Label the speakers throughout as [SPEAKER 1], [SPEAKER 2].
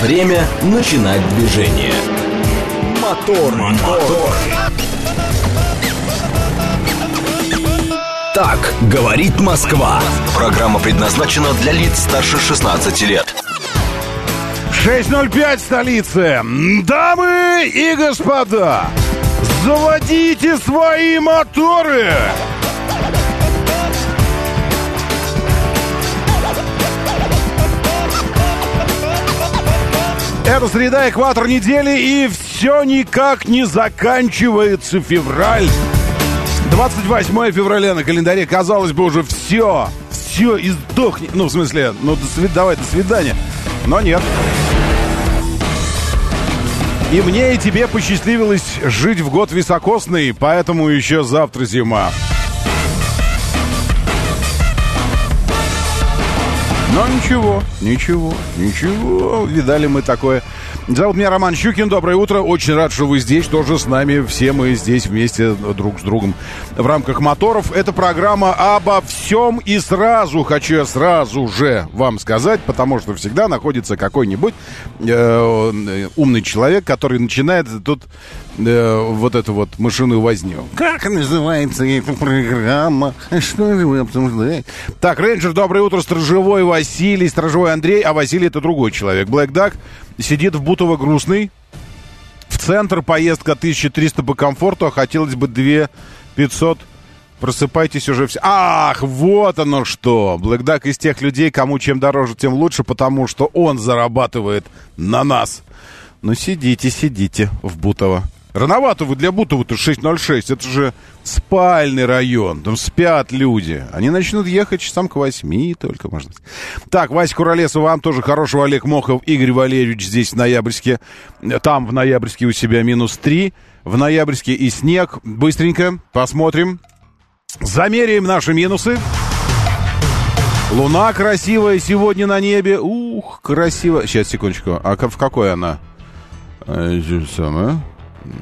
[SPEAKER 1] Время начинать движение. Мотор, мотор. Так говорит Москва. Программа предназначена для лиц старше 16 лет.
[SPEAKER 2] 6.05 столицы. Дамы и господа, заводите свои моторы. Это среда, экватор недели, и все никак не заканчивается февраль. 28 февраля на календаре, казалось бы, уже все, все, и. Ну, в смысле, ну, до свид... давай, до свидания. Но нет. И мне, и тебе посчастливилось жить в год високосный, поэтому еще завтра зима. Но ничего, ничего, ничего. Видали мы такое. Зовут меня Роман Щукин. Доброе утро. Очень рад, что вы здесь, тоже с нами. Все мы здесь вместе друг с другом в рамках моторов. Это программа обо всем и сразу. Хочу я сразу же вам сказать, потому что всегда находится какой-нибудь э, умный человек, который начинает тут э, вот эту вот машину возню. Как называется эта программа? Что же вы обсуждаете? Так, рейнджер, доброе утро. Стражевой Василий, Стражевой Андрей, а Василий это другой человек. Блэк Дак сидит в Бутово грустный. В центр поездка 1300 по комфорту, а хотелось бы 2500 Просыпайтесь уже все. Ах, вот оно что. Блэкдак из тех людей, кому чем дороже, тем лучше, потому что он зарабатывает на нас. Ну, сидите, сидите в Бутово. Рановато вы для Бутова-то 6.06. Это же спальный район. Там спят люди. Они начнут ехать часам к 8 только, можно сказать. Так, Вася Куролесов, вам тоже хорошего. Олег Мохов, Игорь Валерьевич здесь в Ноябрьске. Там в Ноябрьске у себя минус 3. В Ноябрьске и снег. Быстренько посмотрим. Замеряем наши минусы. Луна красивая сегодня на небе. Ух, красиво. Сейчас, секундочку. А в какой она? А, самое.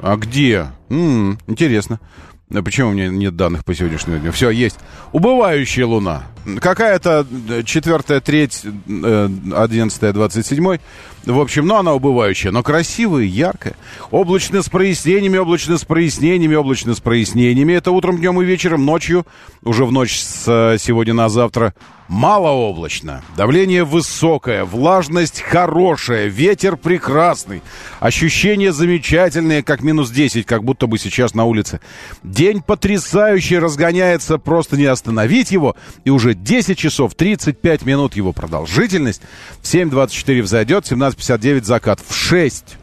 [SPEAKER 2] А где? М-м, интересно. Почему у меня нет данных по сегодняшнему дню? Все, есть. Убывающая луна. Какая-то четвертая треть, э, одиннадцатая, двадцать седьмой. В общем, ну, она убывающая, но красивая, яркая. Облачно с прояснениями, облачно с прояснениями, облачно с прояснениями. Это утром, днем и вечером, ночью, уже в ночь с э, сегодня на завтра. Малооблачно. Давление высокое, влажность хорошая, ветер прекрасный. Ощущения замечательные, как минус 10, как будто бы сейчас на улице. День потрясающий, разгоняется, просто не остановить его. И уже 10 часов 35 минут его продолжительность. В 7.24 взойдет, 17.59 закат. В 6.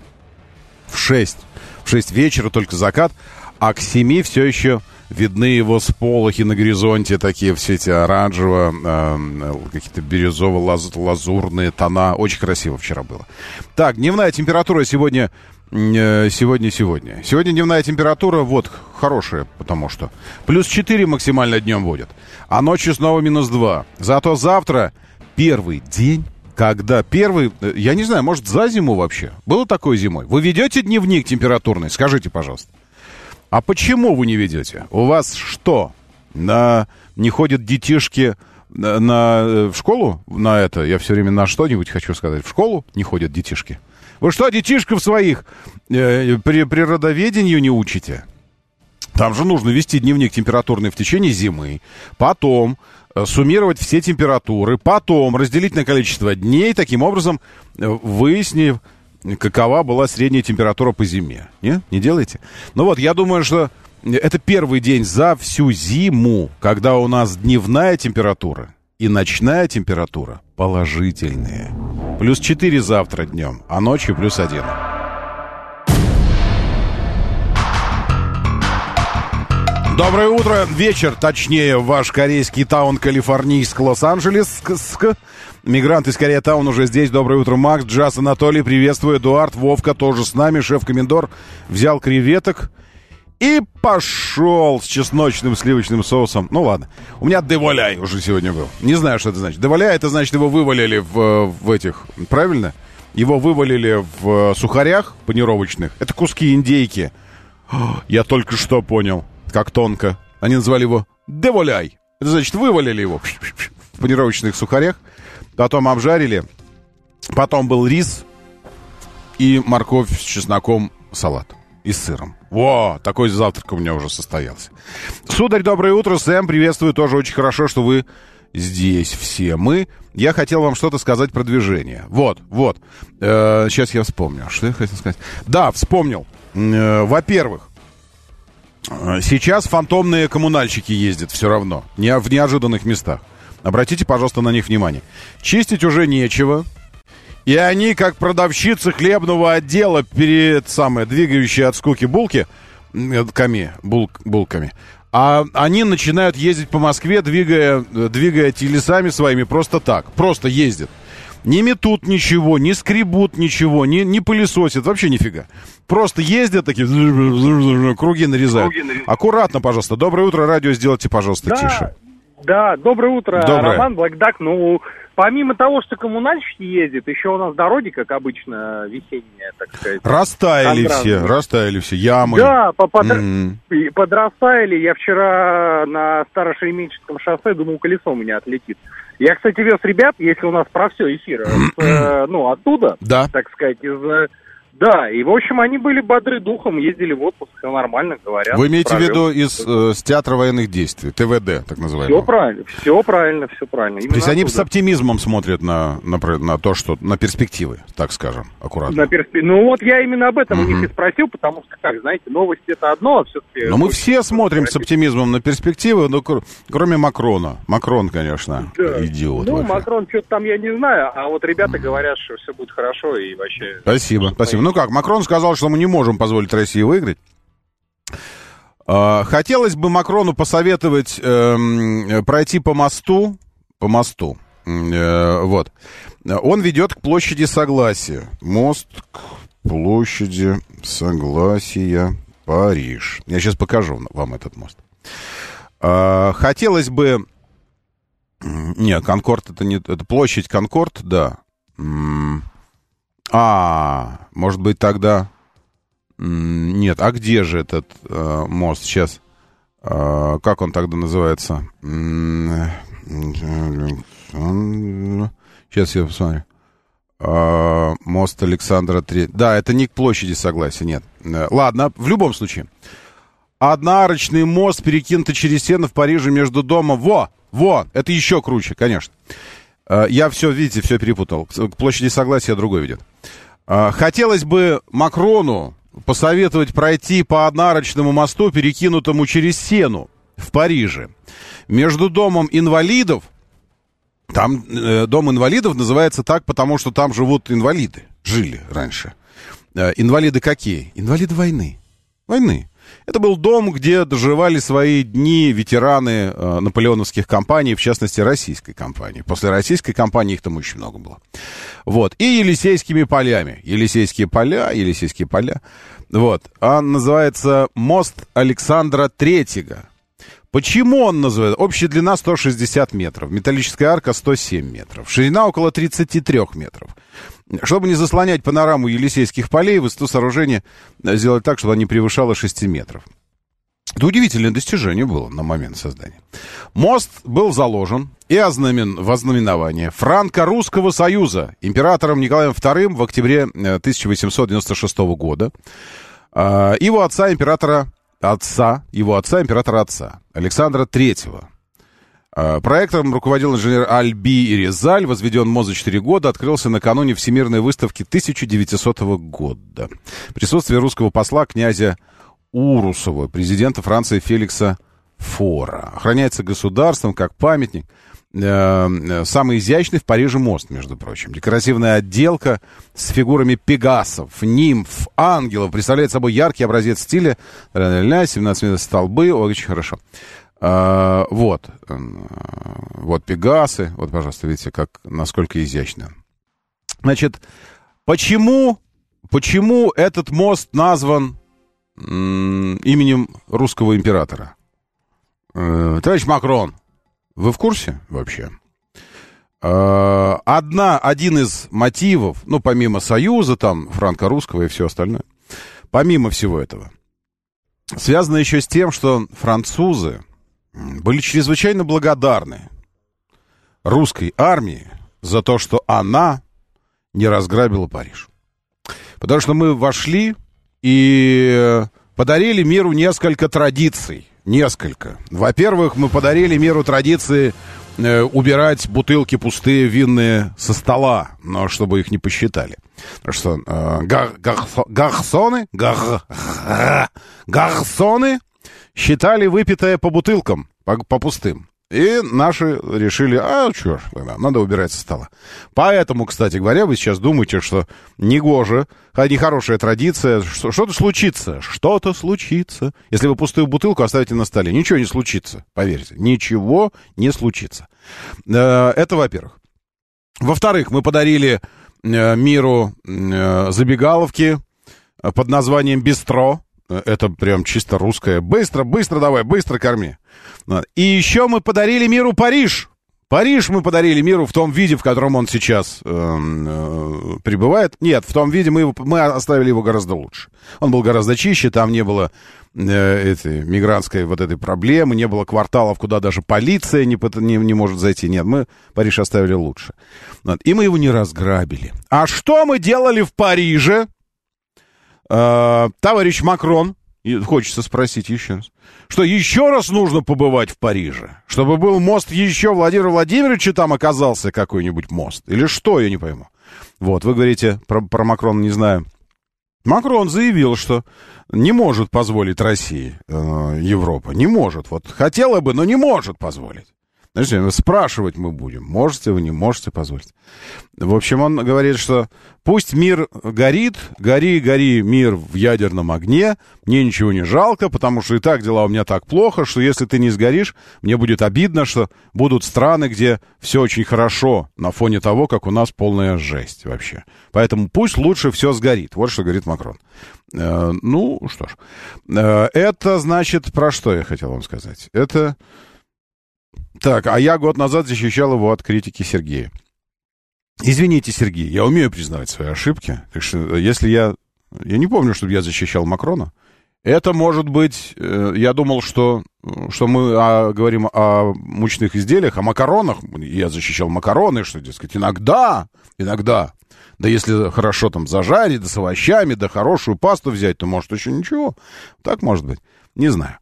[SPEAKER 2] В 6. В 6 вечера только закат. А к 7 все еще видны его сполохи на горизонте, такие все эти оранжево, э, какие-то бирюзово-лазурные тона. Очень красиво вчера было. Так, дневная температура сегодня э, Сегодня, сегодня. Сегодня дневная температура, вот, хорошая, потому что. Плюс 4 максимально днем будет. А ночью снова минус 2. Зато завтра первый день когда первый, э, я не знаю, может, за зиму вообще? Было такое зимой? Вы ведете дневник температурный? Скажите, пожалуйста. А почему вы не ведете? У вас что? На... Не ходят детишки на, на... Э, в школу? На это? Я все время на что-нибудь хочу сказать. В школу не ходят детишки. Вы что, детишков своих э, при природоведению не учите? Там же нужно вести дневник температурный в течение зимы. Потом э, суммировать все температуры. Потом разделить на количество дней. Таким образом, э, выяснив какова была средняя температура по зиме. Не? Не делаете? Ну вот, я думаю, что это первый день за всю зиму, когда у нас дневная температура и ночная температура положительные. Плюс 4 завтра днем, а ночью плюс 1. Доброе утро, вечер, точнее, ваш корейский таун калифорнийск Лос-Анджелес. Мигрант из Кореятаун уже здесь. Доброе утро, Макс, Джаз, Анатолий. Приветствую, Эдуард, Вовка тоже с нами. Шеф-комендор взял креветок и пошел с чесночным сливочным соусом. Ну ладно. У меня деволяй уже сегодня был. Не знаю, что это значит. Деволяй, это значит, его вывалили в, в этих... Правильно? Его вывалили в сухарях панировочных. Это куски индейки. Я только что понял, как тонко. Они называли его деволяй. Это значит, вывалили его в панировочных сухарях потом обжарили, потом был рис, и морковь с чесноком салат и сыром. Во, такой завтрак у меня уже состоялся. Сударь, доброе утро, Сэм, приветствую, тоже очень хорошо, что вы здесь все мы. Я хотел вам что-то сказать про движение. Вот, вот. Э, сейчас я вспомню. Что я хотел сказать? Да, вспомнил. Э, во-первых, э, сейчас фантомные коммунальщики ездят все равно. Не, в неожиданных местах. Обратите, пожалуйста, на них внимание. Чистить уже нечего. И они, как продавщицы хлебного отдела, перед самой двигающей от скуки булки, ками, бул, булками, а они начинают ездить по Москве, двигая, двигая телесами своими просто так. Просто ездят. Не метут ничего, не скребут ничего, не, не пылесосят, вообще нифига. Просто ездят такие, круги нарезают. Круги нарезают. Аккуратно, пожалуйста. Доброе утро, радио сделайте, пожалуйста,
[SPEAKER 3] да,
[SPEAKER 2] тише.
[SPEAKER 3] Да, доброе утро,
[SPEAKER 2] Доброе.
[SPEAKER 3] Роман Блэкдак. Ну, помимо того, что коммунальщики ездят, еще у нас дороги, как обычно, весенние, так сказать.
[SPEAKER 2] Растаяли
[SPEAKER 3] контрастные.
[SPEAKER 2] все, растаяли все, ямы.
[SPEAKER 3] Да, по- и подрастаяли. Я вчера на Старошеременческом шоссе думал, колесо у меня отлетит. Я, кстати, вез ребят, если у нас про все эфир, с, э, ну, оттуда,
[SPEAKER 2] Да.
[SPEAKER 3] так сказать, из... Да, и, в общем, они были бодры духом, ездили в отпуск, все нормально, говорят.
[SPEAKER 2] Вы имеете в виду из э, с театра военных действий, ТВД, так
[SPEAKER 3] Все
[SPEAKER 2] называемого?
[SPEAKER 3] правильно, все правильно, все правильно.
[SPEAKER 2] То есть
[SPEAKER 3] Именно
[SPEAKER 2] они
[SPEAKER 3] оттуда.
[SPEAKER 2] с оптимизмом смотрят на, на, на то, что на перспективы, так скажем, аккуратно.
[SPEAKER 3] На перспе- Ну вот я именно об этом у
[SPEAKER 2] Мгм.
[SPEAKER 3] них и спросил, потому что, как знаете, новости это одно, а все-таки...
[SPEAKER 2] Но мы все смотрим с оптимизмом на перспективы, но кр- кроме Макрона. Макрон, конечно,
[SPEAKER 3] Да.
[SPEAKER 2] идиот.
[SPEAKER 3] Ну,
[SPEAKER 2] вообще.
[SPEAKER 3] Макрон, что-то там я не знаю, а вот ребята говорят, что все будет хорошо и вообще...
[SPEAKER 2] Спасибо, спасибо. Ну как, Макрон сказал, что мы не можем позволить России выиграть. А, Хотелось бы Макрону посоветовать эм, пройти по мосту, по мосту, э, вот. Он ведет к площади Согласия. Мост к площади Согласия, Париж. Я сейчас покажу вам этот мост. А, Хотелось бы... Не, Конкорд это не... Это площадь Конкорд, да. А, может быть тогда... Нет, а где же этот э, мост сейчас? Э, как он тогда называется? Сейчас я посмотрю. Э, мост Александра Третьего. Да, это не к площади Согласия, нет. Э, Ладно, в любом случае. Одноарочный мост перекинутый через стену в Париже между домом. Во, во, это еще круче, конечно. Э, Я все, видите, все перепутал. К площади Согласия другой ведет. Э, Хотелось бы Макрону посоветовать пройти по одноарочному мосту, перекинутому через стену в Париже. Между домом инвалидов, там э, дом инвалидов называется так, потому что там живут инвалиды, жили раньше. Э, инвалиды какие? Инвалиды войны. Войны. Это был дом, где доживали свои дни ветераны э, наполеоновских кампаний, в частности, российской кампании. После российской кампании их там очень много было. Вот. И Елисейскими полями. Елисейские поля, Елисейские поля. Вот. Он называется «Мост Александра Третьего». Почему он называется? Общая длина 160 метров, металлическая арка 107 метров, ширина около 33 метров. Чтобы не заслонять панораму Елисейских полей, высоту сооружения сделать так, чтобы она не превышала 6 метров. Это удивительное достижение было на момент создания. Мост был заложен и ознамен в ознаменование Франко-Русского Союза императором Николаем II в октябре э, 1896 года. А, Его отца, императора отца, его отца, императора отца, Александра Третьего. А, Проектом руководил инженер Альби Иризаль, возведен мост за 4 года, открылся накануне Всемирной выставки 1900 года. Присутствие русского посла князя Урусова, президента Франции Феликса Фора. Охраняется государством как памятник. Э, э, Самый изящный в Париже мост, между прочим. Декоративная отделка с фигурами пегасов, нимф, ангелов. Представляет собой яркий образец стиля. Ля-ля-ля, 17 метров столбы. Очень хорошо. А, Вот. Э, Вот пегасы. Вот, пожалуйста, видите, как, насколько изящно. Значит, почему, почему этот мост назван именем русского императора? Э, Товарищ Макрон, вы в курсе вообще? Э, Одна, один из мотивов, ну, помимо Союза, там, франко-русского и все остальное, помимо всего этого, связано еще с тем, что французы были чрезвычайно благодарны русской армии за то, что она не разграбила Париж. Потому что мы вошли и подарили миру несколько традиций. Несколько. Во-первых, мы подарили миру традиции э, убирать бутылки пустые винные со стола, но чтобы их не посчитали. Потому что э, гар, гарсо, гарсоны, гар, гарсоны считали выпитое по бутылкам, по, по пустым. И наши решили, а ж, надо убирать со стола. Поэтому, кстати говоря, вы сейчас думаете, что негоже, а нехорошая традиция, что, что-то случится, что-то случится. Если вы пустую бутылку оставите на столе, ничего не случится, поверьте, ничего не случится. Э, это во-первых. Во-вторых, мы подарили э, миру э, забегаловки под названием «Бистро». Это прям чисто русское. Быстро, быстро давай, быстро корми. И еще мы подарили миру Париж. Париж мы подарили миру в том виде, в котором он сейчас э, э, пребывает. Нет, в том виде мы, его, мы оставили его гораздо лучше. Он был гораздо чище, там не было э, этой мигрантской вот этой проблемы, не было кварталов, куда даже полиция не, не, не может зайти. Нет, мы Париж оставили лучше. И мы его не разграбили. А что мы делали в Париже? Э, товарищ Макрон, хочется спросить еще раз, что еще раз нужно побывать в Париже? Чтобы был мост еще Владимир Владимировича там оказался какой-нибудь мост? Или что, я не пойму. Вот, вы говорите про, про Макрона, не знаю. Макрон заявил, что не может позволить России э, Европа. Не может. Вот хотела бы, но не может позволить. Знаете, спрашивать мы будем, можете вы, не можете позволить. В общем, он говорит, что пусть мир горит, гори, гори, мир в ядерном огне, мне ничего не жалко, потому что и так дела у меня так плохо, что если ты не сгоришь, мне будет обидно, что будут страны, где все очень хорошо на фоне того, как у нас полная жесть вообще. Поэтому пусть лучше все сгорит. Вот что говорит Макрон. Э, ну, что ж. Э, это значит, про что я хотел вам сказать? Это... Так, а я год назад защищал его от критики Сергея. Извините, Сергей, я умею признавать свои ошибки. Так что, если я... Я не помню, чтобы я защищал Макрона. Это может быть... Э, я думал, что, что мы а, говорим о мучных изделиях, о макаронах. Я защищал макароны, что, дескать, иногда, иногда. Да если хорошо там зажарить, да с овощами, да хорошую пасту взять, то может еще ничего. Так может быть. Не знаю.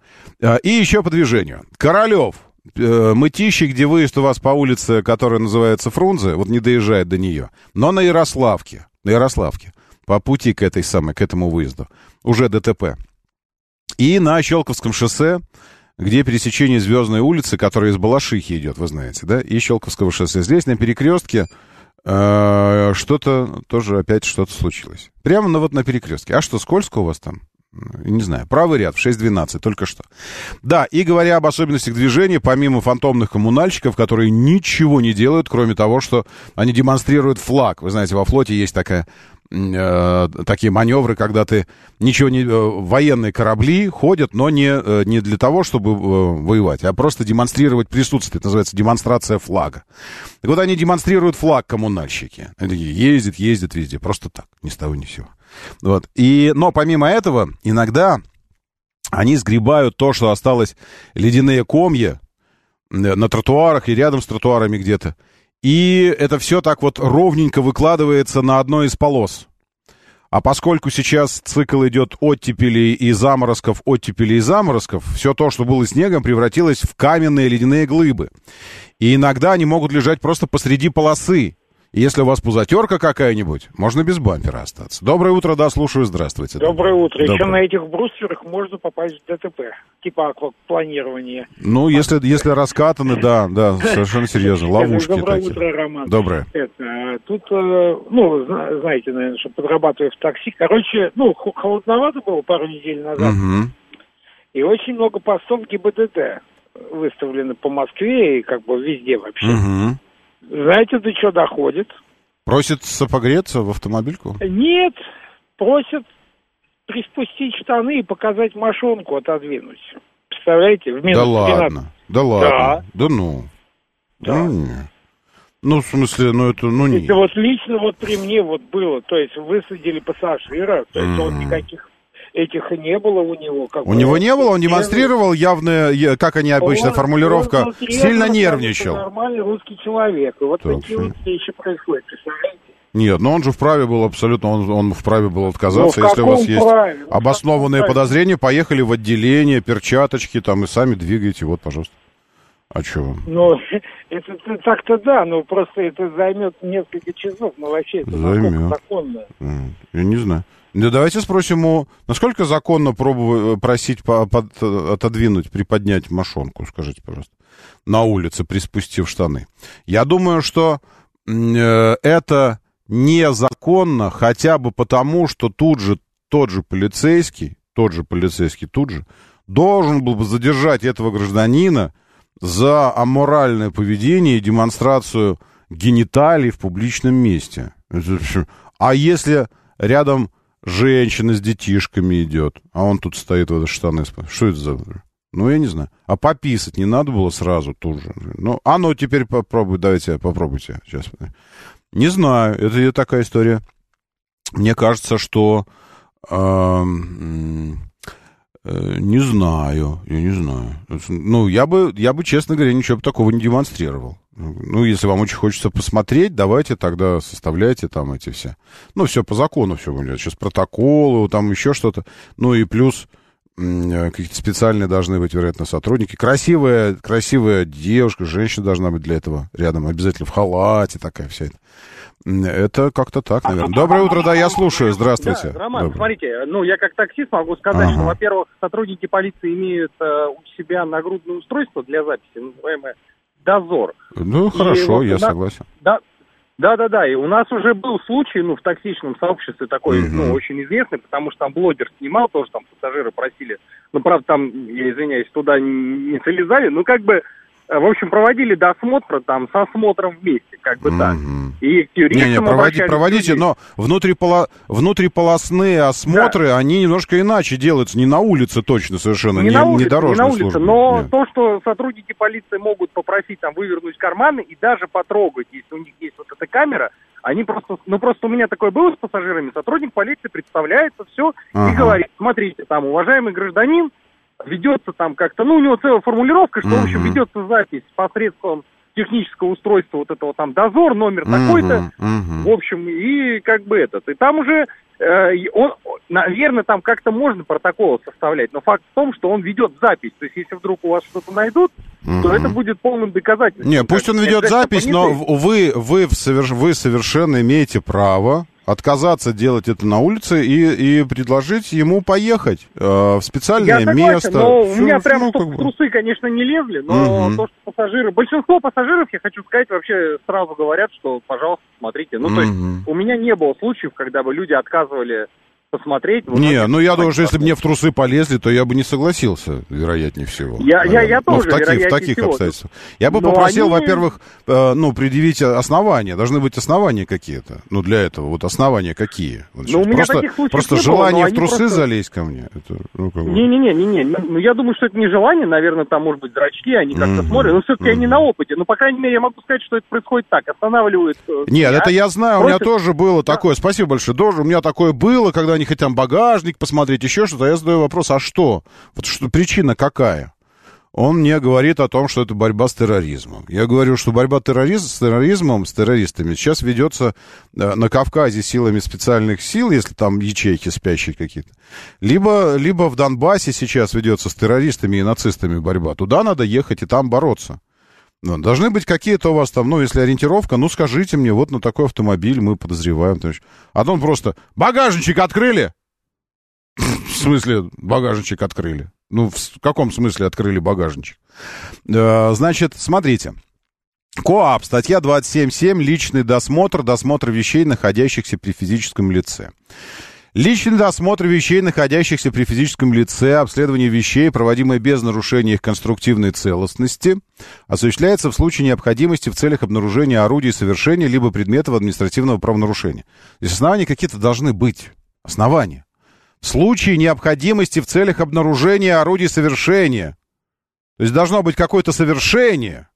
[SPEAKER 2] И еще по движению. Королев э, мытищи, где выезд у вас по улице, которая называется Фрунзе, вот не доезжает до нее, но на Ярославке, на Ярославке, по пути к этой самой, к этому выезду, уже ДТП. И на Щелковском шоссе, где пересечение Звездной улицы, которая из Балашихи идет, вы знаете, да, и Щелковского шоссе. Здесь на перекрестке э, что-то, тоже опять что-то случилось. Прямо на, вот на перекрестке. А что, скользко у вас там? Не знаю, правый ряд в 6.12, только что. Да, и говоря об особенностях движения, помимо фантомных коммунальщиков, которые ничего не делают, кроме того, что они демонстрируют флаг. Вы знаете, во флоте есть такая э, такие маневры, когда ты ничего не... Э, военные корабли ходят, но не, э, не для того, чтобы э, воевать, а просто демонстрировать присутствие. Это называется демонстрация флага. Так вот, они демонстрируют флаг коммунальщики. Ездят, ездят везде, просто так, ни с того ни сего. Вот. И, но помимо этого, иногда они сгребают то, что осталось ледяные комья на тротуарах и рядом с тротуарами где-то. И это все так вот ровненько выкладывается на одной из полос. А поскольку сейчас цикл идет оттепелей и заморозков, оттепелей и заморозков, все то, что было снегом, превратилось в каменные ледяные глыбы. И иногда они могут лежать просто посреди полосы. Если у вас пузатерка какая-нибудь, можно без бампера остаться. Доброе утро, да, слушаю, здравствуйте.
[SPEAKER 4] Доброе утро.
[SPEAKER 2] Доброе.
[SPEAKER 4] Еще на этих брустверах можно попасть в ДТП, типа аквапланирования.
[SPEAKER 2] Ну, если, если раскатаны, да, да, совершенно серьезно, ловушки
[SPEAKER 4] Доброе
[SPEAKER 2] такие.
[SPEAKER 4] утро, Роман.
[SPEAKER 2] Доброе.
[SPEAKER 4] Это, тут, э, ну, зна- знаете, наверное, что подрабатываю в такси. Короче, ну, хо- холодновато было пару недель назад.
[SPEAKER 2] Мгм.
[SPEAKER 4] И очень много постов ГИБДД выставлены по Москве и как бы везде вообще.
[SPEAKER 2] Мгм.
[SPEAKER 4] Знаете, до чего доходит?
[SPEAKER 2] Просит погреться в автомобильку?
[SPEAKER 4] Нет, просят приспустить штаны и показать мошонку отодвинуть. Представляете? В минус
[SPEAKER 2] Да
[SPEAKER 4] 12.
[SPEAKER 2] ладно, да ладно, да ну.
[SPEAKER 4] Да.
[SPEAKER 2] Ну. Ну, в смысле, ну это, ну не.
[SPEAKER 4] Это вот лично вот при мне вот было, то есть высадили пассажира, то есть он
[SPEAKER 2] Мгм.
[SPEAKER 4] никаких этих не было у него. Как
[SPEAKER 2] У
[SPEAKER 4] бы,
[SPEAKER 2] него не было, он демонстрировал явно, е- как они обычно,
[SPEAKER 4] Он-
[SPEAKER 2] формулировка,
[SPEAKER 4] он
[SPEAKER 2] сильно нервничал.
[SPEAKER 4] Нормальный русский человек. И вот
[SPEAKER 2] Так,
[SPEAKER 4] такие вот вещи происходят, представляете?
[SPEAKER 2] Нет, но он же вправе был абсолютно, он, он вправе был отказаться,
[SPEAKER 4] Ну,
[SPEAKER 2] если у вас есть
[SPEAKER 4] праве? Ну,
[SPEAKER 2] обоснованные подозрения, поехали в отделение, перчаточки там и сами двигаете, вот, пожалуйста. А что вам?
[SPEAKER 4] Ну, это, это так-то да, но просто это займет несколько часов, но вообще это
[SPEAKER 2] Займет.
[SPEAKER 4] законно.
[SPEAKER 2] Я не знаю. Ну, давайте спросим у... Насколько законно пробовать, просить по- под- отодвинуть, приподнять мошонку, скажите, пожалуйста, на улице, приспустив штаны? Я думаю, что э, это незаконно хотя бы потому, что тут же тот же полицейский, тот же полицейский тут же, должен был бы задержать этого гражданина за аморальное поведение и демонстрацию гениталий в публичном месте. А если рядом женщина с детишками идет, а он тут стоит в этой штаны, что это за... Ну, я не знаю. А пописать не надо было сразу тут же? Ну, а ну, теперь попробуй, давайте, попробуйте. Сейчас. Не знаю, это такая история. Мне кажется, что... эм, э, не знаю, я не знаю. Ну, я бы, я бы, честно говоря, ничего бы такого не демонстрировал. Ну, если вам очень хочется посмотреть, давайте тогда составляйте там эти все. Ну, все по закону все будет. Сейчас протоколы, там еще что-то. Ну, и плюс э, какие-то специальные должны быть, вероятно, сотрудники. Красивая, красивая девушка, женщина должна быть для этого рядом. Обязательно в халате такая вся эта. М, Это как-то так, наверное. Доброе утро, да, я слушаю. Здравствуйте.
[SPEAKER 3] Да, Роман,
[SPEAKER 2] Доброе.
[SPEAKER 3] смотрите, ну, я как таксист могу сказать,
[SPEAKER 2] Ага.
[SPEAKER 3] что, во-первых, сотрудники полиции имеют э, у себя нагрудное устройство для записи, называемое «Дозор».
[SPEAKER 2] Ну,
[SPEAKER 3] И
[SPEAKER 2] хорошо,
[SPEAKER 3] вот
[SPEAKER 2] я
[SPEAKER 3] нас-
[SPEAKER 2] согласен.
[SPEAKER 3] Да, да, да, да. И у нас уже был случай, ну, в токсичном сообществе такой,
[SPEAKER 2] Мгм.
[SPEAKER 3] ну, очень известный, потому что там блогер снимал, тоже там пассажиры просили. Ну, правда, там, я извиняюсь, туда не, залезали. Ну, как бы, в общем, проводили досмотр там со смотром вместе, как бы так.
[SPEAKER 2] Мгм.
[SPEAKER 3] И к юристам
[SPEAKER 2] Не-не, проводи-
[SPEAKER 3] обращались
[SPEAKER 2] проводите, но внутриполо- внутриполосные осмотры, они немножко иначе делаются, не на улице точно совершенно, не,
[SPEAKER 3] не, на
[SPEAKER 2] не
[SPEAKER 3] улице, не
[SPEAKER 2] дорожной
[SPEAKER 3] на улице, но
[SPEAKER 2] Нет.
[SPEAKER 3] то, что сотрудники полиции могут попросить там вывернуть карманы и даже потрогать, если у них есть вот эта камера, они просто, ну просто у меня такое было с пассажирами, сотрудник полиции представляется, все,
[SPEAKER 2] Ага.
[SPEAKER 3] и говорит, смотрите, там, уважаемый гражданин, ведется там как-то, ну, у него целая формулировка, что, в общем, ведется запись посредством технического устройства вот этого там дозор, номер
[SPEAKER 2] Мгм,
[SPEAKER 3] такой-то,
[SPEAKER 2] мгм.
[SPEAKER 3] в общем, и как бы этот. И там уже, э, он, наверное, там как-то можно протокол составлять, но факт в том, что он ведет запись. То есть, если вдруг у вас что-то найдут, то
[SPEAKER 2] Мгм.
[SPEAKER 3] это будет полным доказательством.
[SPEAKER 2] Не, пусть он ведет
[SPEAKER 3] как
[SPEAKER 2] запись, но вы, вы, вы совершенно имеете право отказаться делать это на улице и, и предложить ему поехать э, в специальное
[SPEAKER 3] Я согласен,
[SPEAKER 2] место.
[SPEAKER 3] но у
[SPEAKER 2] Всё,
[SPEAKER 3] меня прям
[SPEAKER 2] ну, как бы.
[SPEAKER 3] трусы, конечно, не лезли, но
[SPEAKER 2] Мгм.
[SPEAKER 3] то, что пассажиры... Большинство пассажиров, я хочу сказать, вообще сразу говорят, что, пожалуйста, смотрите. Ну, то есть, у меня не было случаев, когда бы люди отказывали посмотреть. Вот
[SPEAKER 2] Не, ну я думаю, что если бы мне в трусы полезли, то я бы не согласился, вероятнее всего.
[SPEAKER 3] Я- я- я.
[SPEAKER 2] Ну,
[SPEAKER 3] тоже,
[SPEAKER 2] в таких, в таких
[SPEAKER 3] всего.
[SPEAKER 2] обстоятельствах. Я бы
[SPEAKER 3] Но
[SPEAKER 2] попросил,
[SPEAKER 3] они-
[SPEAKER 2] во-первых, э, ну, предъявить основания. Должны быть основания какие-то. Ну, для этого. Вот основания какие? Вот
[SPEAKER 3] Ну, у меня
[SPEAKER 2] просто
[SPEAKER 3] таких случаев
[SPEAKER 2] просто
[SPEAKER 3] не было,
[SPEAKER 2] желание
[SPEAKER 3] но
[SPEAKER 2] в
[SPEAKER 3] они
[SPEAKER 2] трусы
[SPEAKER 3] просто-
[SPEAKER 2] залезть ко мне. Это, ну, как бы-
[SPEAKER 3] Не-не-не, не-не. Ну, я думаю, что это не желание, наверное, там, может быть, зрачки, они как-то
[SPEAKER 2] Мгм.
[SPEAKER 3] смотрят. Но все-таки они
[SPEAKER 2] Мгм.
[SPEAKER 3] на опыте. Ну, по крайней мере, я могу сказать, что это происходит так. Останавливают... э,
[SPEAKER 2] Нет,
[SPEAKER 3] меня,
[SPEAKER 2] это я знаю, у меня
[SPEAKER 3] просят-
[SPEAKER 2] тоже было такое. Спасибо большое. Тоже у меня такое было, когда они хотят багажник посмотреть, еще что-то. Я задаю вопрос, а что? Вот что причина какая? Он мне говорит о том, что это борьба с терроризмом. Я говорю, что борьба терроризм, с терроризмом, с террористами сейчас ведется э, на Кавказе силами специальных сил, если там ячейки спящие какие-то. Либо, либо в Донбассе сейчас ведется с террористами и нацистами борьба. Туда надо ехать и там бороться. Ну, должны быть какие-то у вас там, ну, если ориентировка, ну, скажите мне, вот на такой автомобиль мы подозреваем. А то он просто, багажничек открыли? В смысле, багажничек открыли? Ну, в каком смысле открыли багажничек? Э, Значит, смотрите. КОАП, статья 27.7, личный досмотр, досмотр вещей, находящихся при физическом лице. Личный досмотр вещей, находящихся при физическом лице, обследование вещей, проводимое без нарушения их конструктивной целостности, осуществляется в случае необходимости в целях обнаружения орудий совершения либо предметов административного правонарушения. Здесь основания какие-то должны быть. Основания. В случае необходимости в целях обнаружения орудий совершения. То есть должно быть какое-то совершение,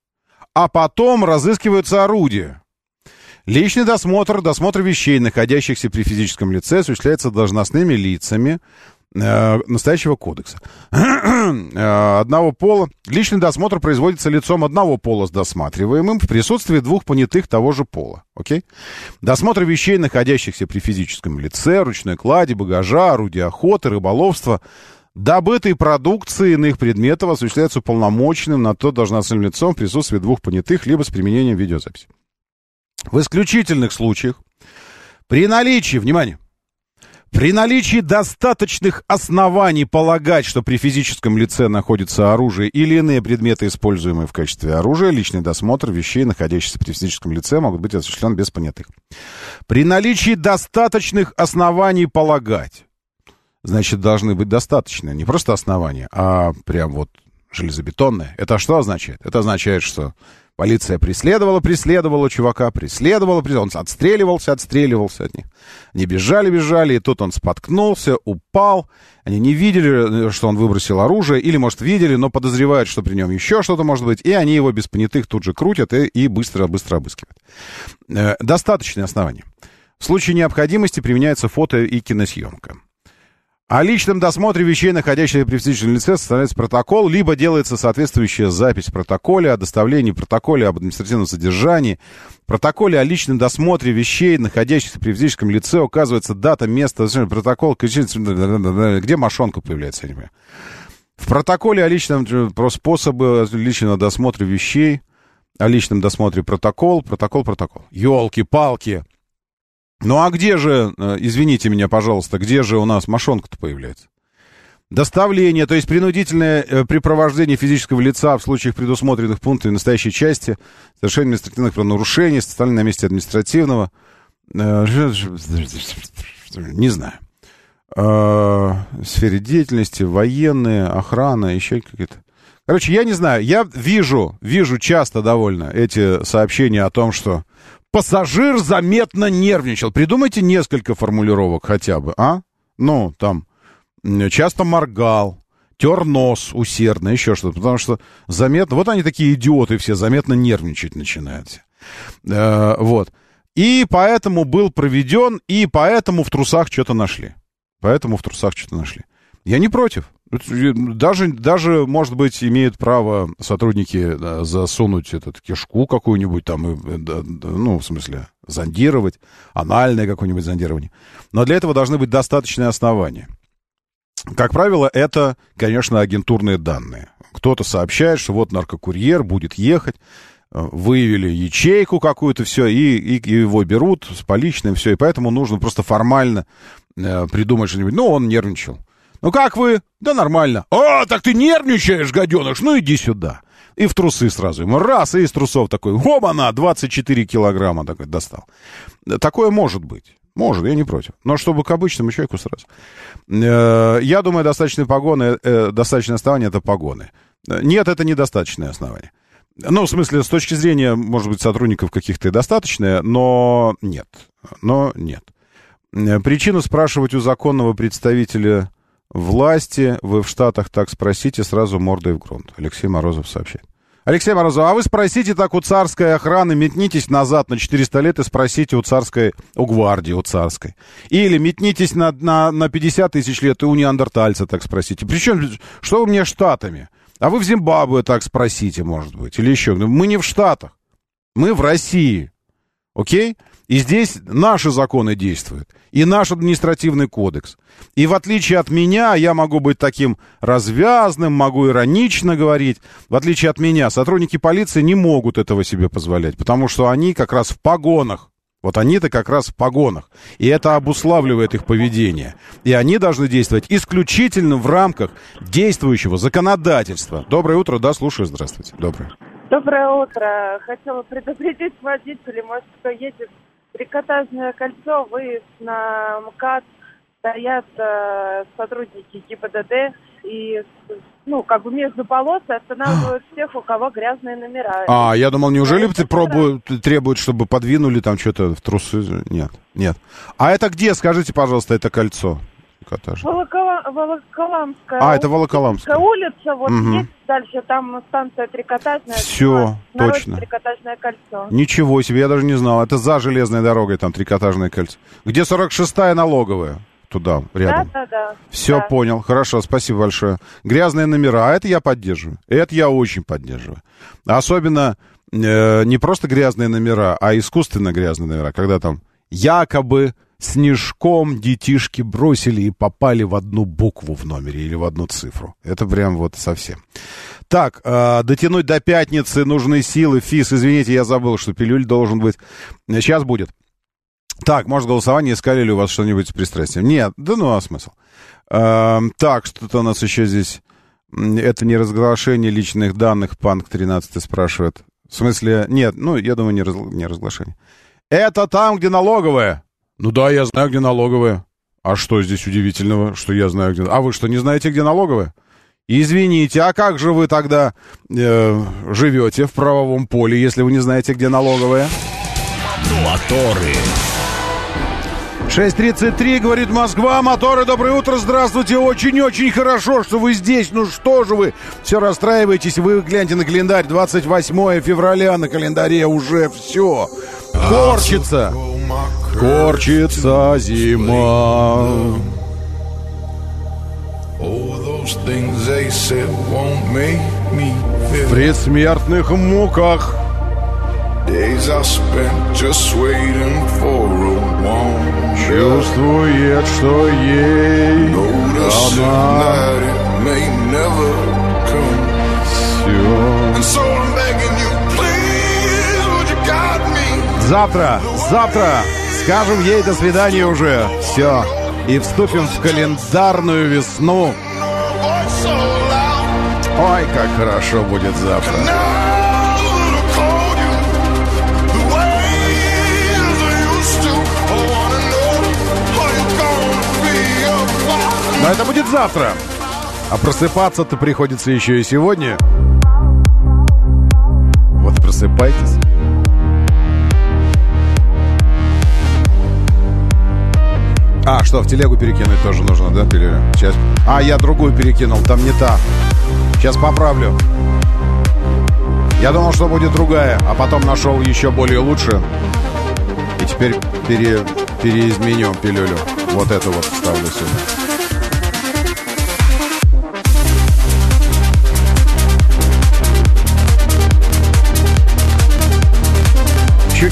[SPEAKER 2] а потом разыскиваются орудия. Личный досмотр, досмотр вещей, находящихся при физическом лице, осуществляется должностными лицами, э, настоящего кодекса. Э, одного пола. Личный досмотр производится лицом одного пола с досматриваемым в присутствии двух понятых того же пола. Окей? Досмотр вещей, находящихся при физическом лице, ручной клади, багажа, орудия охоты, рыболовства, добытой продукции иных предметов осуществляется уполномоченным на то должностным лицом в присутствии двух понятых, либо с применением видеозаписи. В исключительных случаях при наличии, внимание, при наличии достаточных оснований полагать, что при физическом лице находится оружие или иные предметы, используемые в качестве оружия, личный досмотр вещей, находящихся при физическом лице, могут быть осуществлен без понятых. При наличии достаточных оснований полагать, значит, должны быть достаточные, не просто основания, а прям вот железобетонные. Это что означает? Это означает, что Полиция преследовала, преследовала чувака, преследовала. Он отстреливался, отстреливался от них. Они бежали, бежали, и тут он споткнулся, упал. Они не видели, что он выбросил оружие, или, может, видели, но подозревают, что при нем еще что-то может быть, и они его без понятых тут же крутят и быстро-быстро обыскивают. Э, достаточные основания. В случае необходимости применяется фото и киносъемка. О личном досмотре вещей, находящихся при физическом лице, составляется протокол, либо делается соответствующая запись в протоколе о доставлении, протоколе об административном содержании, протоколе о личном досмотре вещей, находящихся при физическом лице, указывается дата, место, протокол, где мошонка появляется, я не понимаю. В протоколе о личном про способы личного досмотра вещей, о личном досмотре протокол, протокол, протокол. Елки-палки! Ну а где же, э, извините меня, пожалуйста, где же у нас мошонка-то появляется? Доставление, то есть принудительное э, припровождение физического лица в случаях, предусмотренных пунктами настоящей части, совершение административных правонарушений, составление на месте административного, э, не знаю, в сфере деятельности, военные, охрана, еще какие-то. Короче, я не знаю, я вижу, вижу часто довольно эти сообщения о том, что Пассажир заметно нервничал. Придумайте несколько формулировок хотя бы, а? Ну, там, часто моргал, тер нос усердно, еще что-то. Потому что заметно... Вот они такие идиоты все, заметно нервничать начинают. Э, вот. И поэтому был проведен, и поэтому в трусах что-то нашли. Поэтому в трусах что-то нашли. Я не против. Даже, даже, может быть, имеют право сотрудники засунуть этот кишку какую-нибудь там, ну, в смысле, зондировать, анальное какое-нибудь зондирование. Но для этого должны быть достаточные основания. Как правило, это, конечно, агентурные данные. Кто-то сообщает, что вот наркокурьер будет ехать, выявили ячейку какую-то, все, и, и, его берут с поличным, все, и поэтому нужно просто формально э, придумать что-нибудь. Ну, он нервничал. Ну как вы? Да нормально. А, так ты нервничаешь, гаденыш, ну иди сюда. И в трусы сразу ему раз, и из трусов такой, оба-на, 24 килограмма такой достал. Такое может быть. Может, я не против. Но чтобы к обычному человеку сразу. Э, я думаю, достаточные погоны, э, достаточное основание это погоны. Нет, это недостаточное основание. Ну, в смысле, с точки зрения, может быть, сотрудников каких-то и достаточное, но нет. Но нет. Э, причину спрашивать у законного представителя власти, вы в Штатах так спросите, сразу мордой в грунт. Алексей Морозов сообщает. Алексей Морозов, а вы спросите так у царской охраны, метнитесь назад на 400 лет и спросите у царской, у гвардии, у царской. Или метнитесь на, на, на 50 тысяч лет и у неандертальца так спросите. Причем, что вы мне штатами? А вы в Зимбабве так спросите, может быть, или еще. Мы не в Штатах, мы в России. Окей? И здесь наши законы действуют, и наш административный кодекс. И в отличие от меня, я могу быть таким развязным, могу иронично говорить. В отличие от меня, сотрудники полиции не могут этого себе позволять, потому что они как раз в погонах. Вот они-то как раз в погонах. И это обуславливает их поведение. И они должны действовать исключительно в рамках действующего законодательства. Доброе утро, да, слушаю, здравствуйте. Доброе.
[SPEAKER 5] Доброе утро. Хотела предупредить водителей, может, кто едет трикотажное кольцо, выезд на МКАД, стоят э, сотрудники ГИБДД и, ну, как бы между полос останавливают всех, у кого грязные номера.
[SPEAKER 2] А, я думал, неужели ты пробуют, требуют, чтобы подвинули там что-то в трусы? Нет, нет. А это где, скажите, пожалуйста, это кольцо?
[SPEAKER 5] трикотажа? Волокола... Волоколамская.
[SPEAKER 2] А, это Волоколамская.
[SPEAKER 5] улица, вот угу. есть дальше, там станция трикотажная.
[SPEAKER 2] Все, точно.
[SPEAKER 5] Трикотажное кольцо.
[SPEAKER 2] Ничего себе, я даже не знал. Это за железной дорогой там трикотажное кольцо. Где 46-я налоговая? туда, рядом.
[SPEAKER 5] Да, да, да.
[SPEAKER 2] Все
[SPEAKER 5] да.
[SPEAKER 2] понял. Хорошо, спасибо большое. Грязные номера, а это я поддерживаю. Это я очень поддерживаю. Особенно э, не просто грязные номера, а искусственно грязные номера, когда там якобы снежком детишки бросили и попали в одну букву в номере или в одну цифру. Это прям вот совсем. Так, э, дотянуть до пятницы нужны силы. Фис, извините, я забыл, что пилюль должен быть. Сейчас будет. Так, может, голосование, искали ли у вас что-нибудь с пристрастием? Нет, да ну а смысл. Э, так, что-то у нас еще здесь... Это не разглашение личных данных, Панк 13 спрашивает. В смысле, нет, ну, я думаю, не, раз, не разглашение. Это там, где налоговая. Ну да, я знаю, где налоговая. А что здесь удивительного, что я знаю, где... А вы что, не знаете, где налоговая? Извините, а как же вы тогда э, живете в правовом поле, если вы не знаете, где налоговая?
[SPEAKER 1] Моторы.
[SPEAKER 2] 6.33, говорит Москва, моторы, доброе утро, здравствуйте, очень-очень хорошо, что вы здесь, ну что же вы, все расстраиваетесь, вы гляньте на календарь, 28 февраля. На календаре уже все, корчится, корчится зима. В предсмертных муках.
[SPEAKER 6] Days I spent just waiting for a one
[SPEAKER 2] Чувствует, что ей она все. Завтра, завтра скажем ей до свидания уже. Все. И вступим в календарную весну. Ой, как хорошо будет завтра. Но это будет завтра. А просыпаться-то приходится еще и сегодня. Вот просыпайтесь. А, что, в телегу перекинуть тоже нужно, да, пилюля? Сейчас. А, я другую перекинул, там не та. Сейчас поправлю. Я думал, что будет другая, а потом нашел еще более лучшую. И теперь пере, переизменю пилюлю. Вот эту вот вставлю сюда.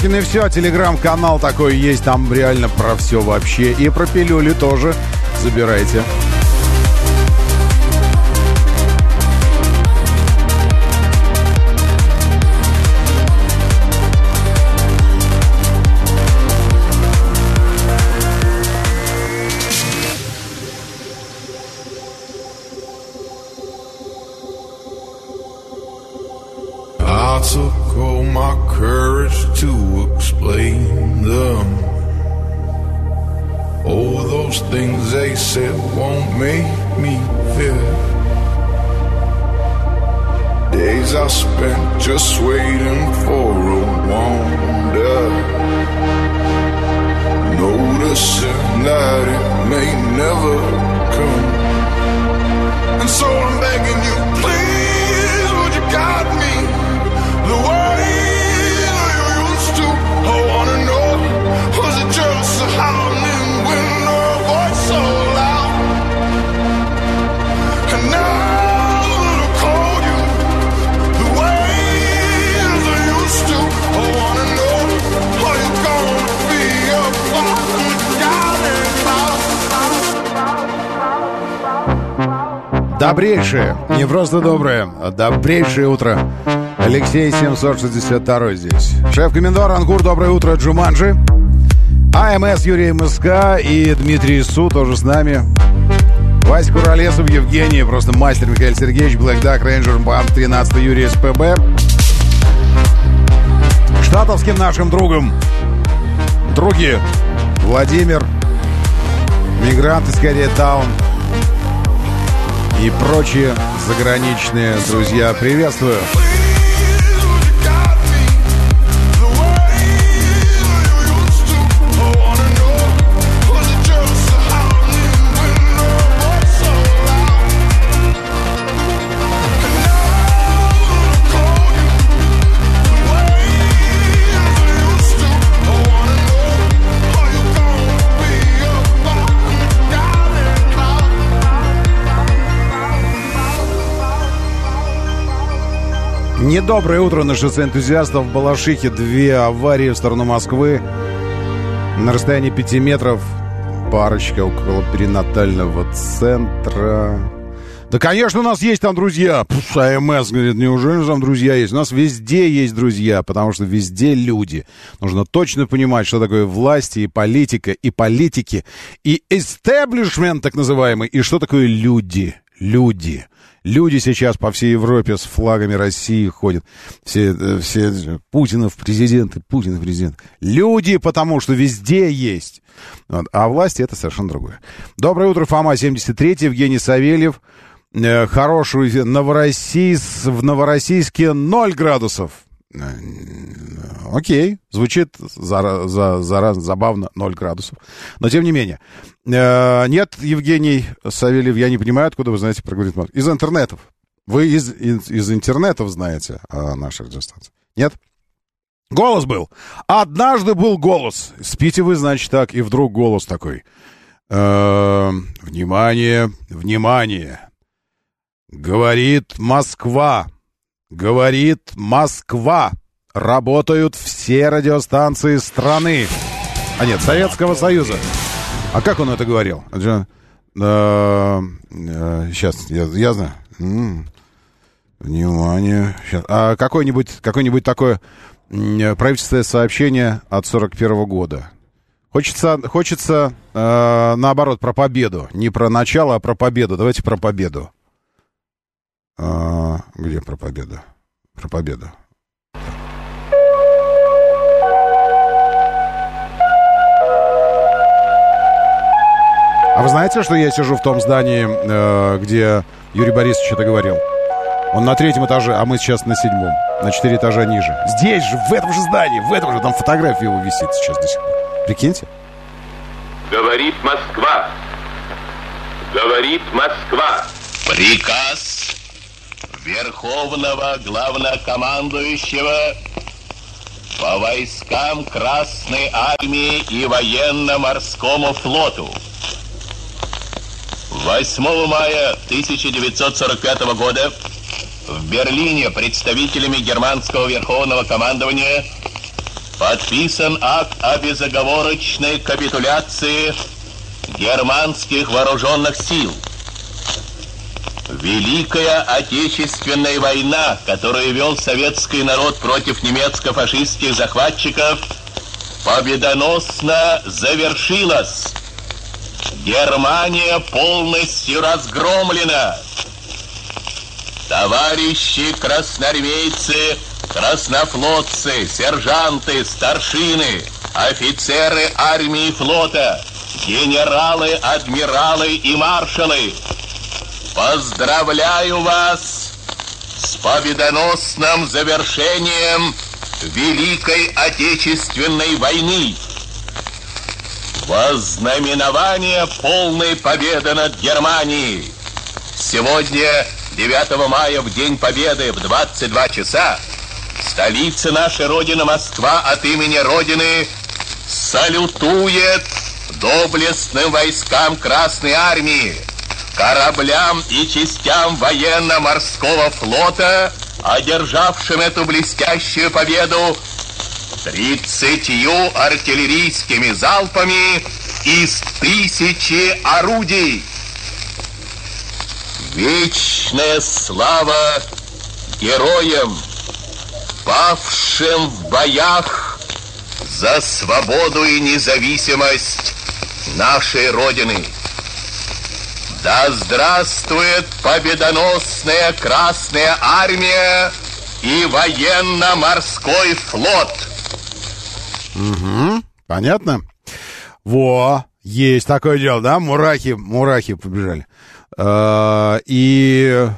[SPEAKER 2] Чуть не все, телеграм-канал такой есть, там реально про все вообще. И про пилюли тоже забирайте. Добрейшее, не просто доброе, а добрейшее утро. Алексей 762 здесь. Шеф-комендор Ангур, доброе утро, Джуманджи. АМС Юрий МСК и Дмитрий Су тоже с нами. Вася Куролесов, Евгений, просто мастер Михаил Сергеевич, Black Duck Ranger, Банк 13 Юрий СПБ. Штатовским нашим другом, други, Владимир, мигрант из Таун и прочие заграничные друзья. Приветствую! Недоброе утро на шоссе энтузиастов в Балашихе. Две аварии в сторону Москвы. На расстоянии 5 метров парочка около перинатального центра. Да, конечно, у нас есть там друзья. Пф, АМС говорит, неужели там друзья есть? У нас везде есть друзья, потому что везде люди. Нужно точно понимать, что такое власти и политика, и политики, и истеблишмент так называемый, и что такое люди. Люди. Люди сейчас по всей Европе с флагами России ходят. Все, э, все Путинов президенты, Путинов президент. Люди, потому что везде есть. Вот. А власти это совершенно другое. Доброе утро, Фома 73, Евгений Савельев. Э, хорошую Новороссийск, в Новороссийске 0 градусов. Э, окей, звучит за, за, за, забавно, 0 градусов. Но тем не менее. Э, нет, Евгений Савельев, я не понимаю, откуда вы знаете про «Говорит Москва». Из интернетов. Вы из, из, из интернетов знаете о нашей радиостанции. Нет? Голос был. Однажды был голос. Спите вы, значит, так, и вдруг голос такой. Э, внимание, внимание. Говорит Москва. Говорит Москва. Работают все радиостанции страны. А нет, Советского Союза. А как он это говорил? Э, э, сейчас, я, я знаю. Внимание. Сейчас. А какое-нибудь какое такое правительственное сообщение от 41 года. Хочется, хочется э, наоборот, про победу. Не про начало, а про победу. Давайте про победу. А, где про победу? Про победу. А вы знаете, что я сижу в том здании, э, где Юрий Борисович это говорил? Он на третьем этаже, а мы сейчас на седьмом. На четыре этажа ниже. Здесь же, в этом же здании, в этом же, там фотография его висит сейчас до сих пор. Прикиньте.
[SPEAKER 7] Говорит Москва. Говорит Москва. Приказ Верховного Главнокомандующего по войскам Красной Армии и Военно-Морскому флоту. 8 мая 1945 года в Берлине представителями германского Верховного командования подписан акт о безоговорочной капитуляции германских вооруженных сил – Великая Отечественная война, которую вел советский народ против немецко-фашистских захватчиков, победоносно завершилась. Германия полностью разгромлена. Товарищи красноармейцы, краснофлотцы, сержанты, старшины, офицеры армии и флота, генералы, адмиралы и маршалы – Поздравляю вас с победоносным завершением Великой Отечественной войны. Вознаменование полной победы над Германией. Сегодня, 9 мая, в День Победы, в 22 часа, столица нашей Родины Москва от имени Родины салютует доблестным войскам Красной Армии, кораблям и частям военно-морского флота, одержавшим эту блестящую победу тридцатью артиллерийскими залпами из тысячи орудий. Вечная слава героям, павшим в боях за свободу и независимость нашей Родины. Да здравствует победоносная Красная Армия и военно-морской флот!
[SPEAKER 2] Угу, понятно? Во, есть такое дело, да? Мурахи, мурахи побежали. А, и...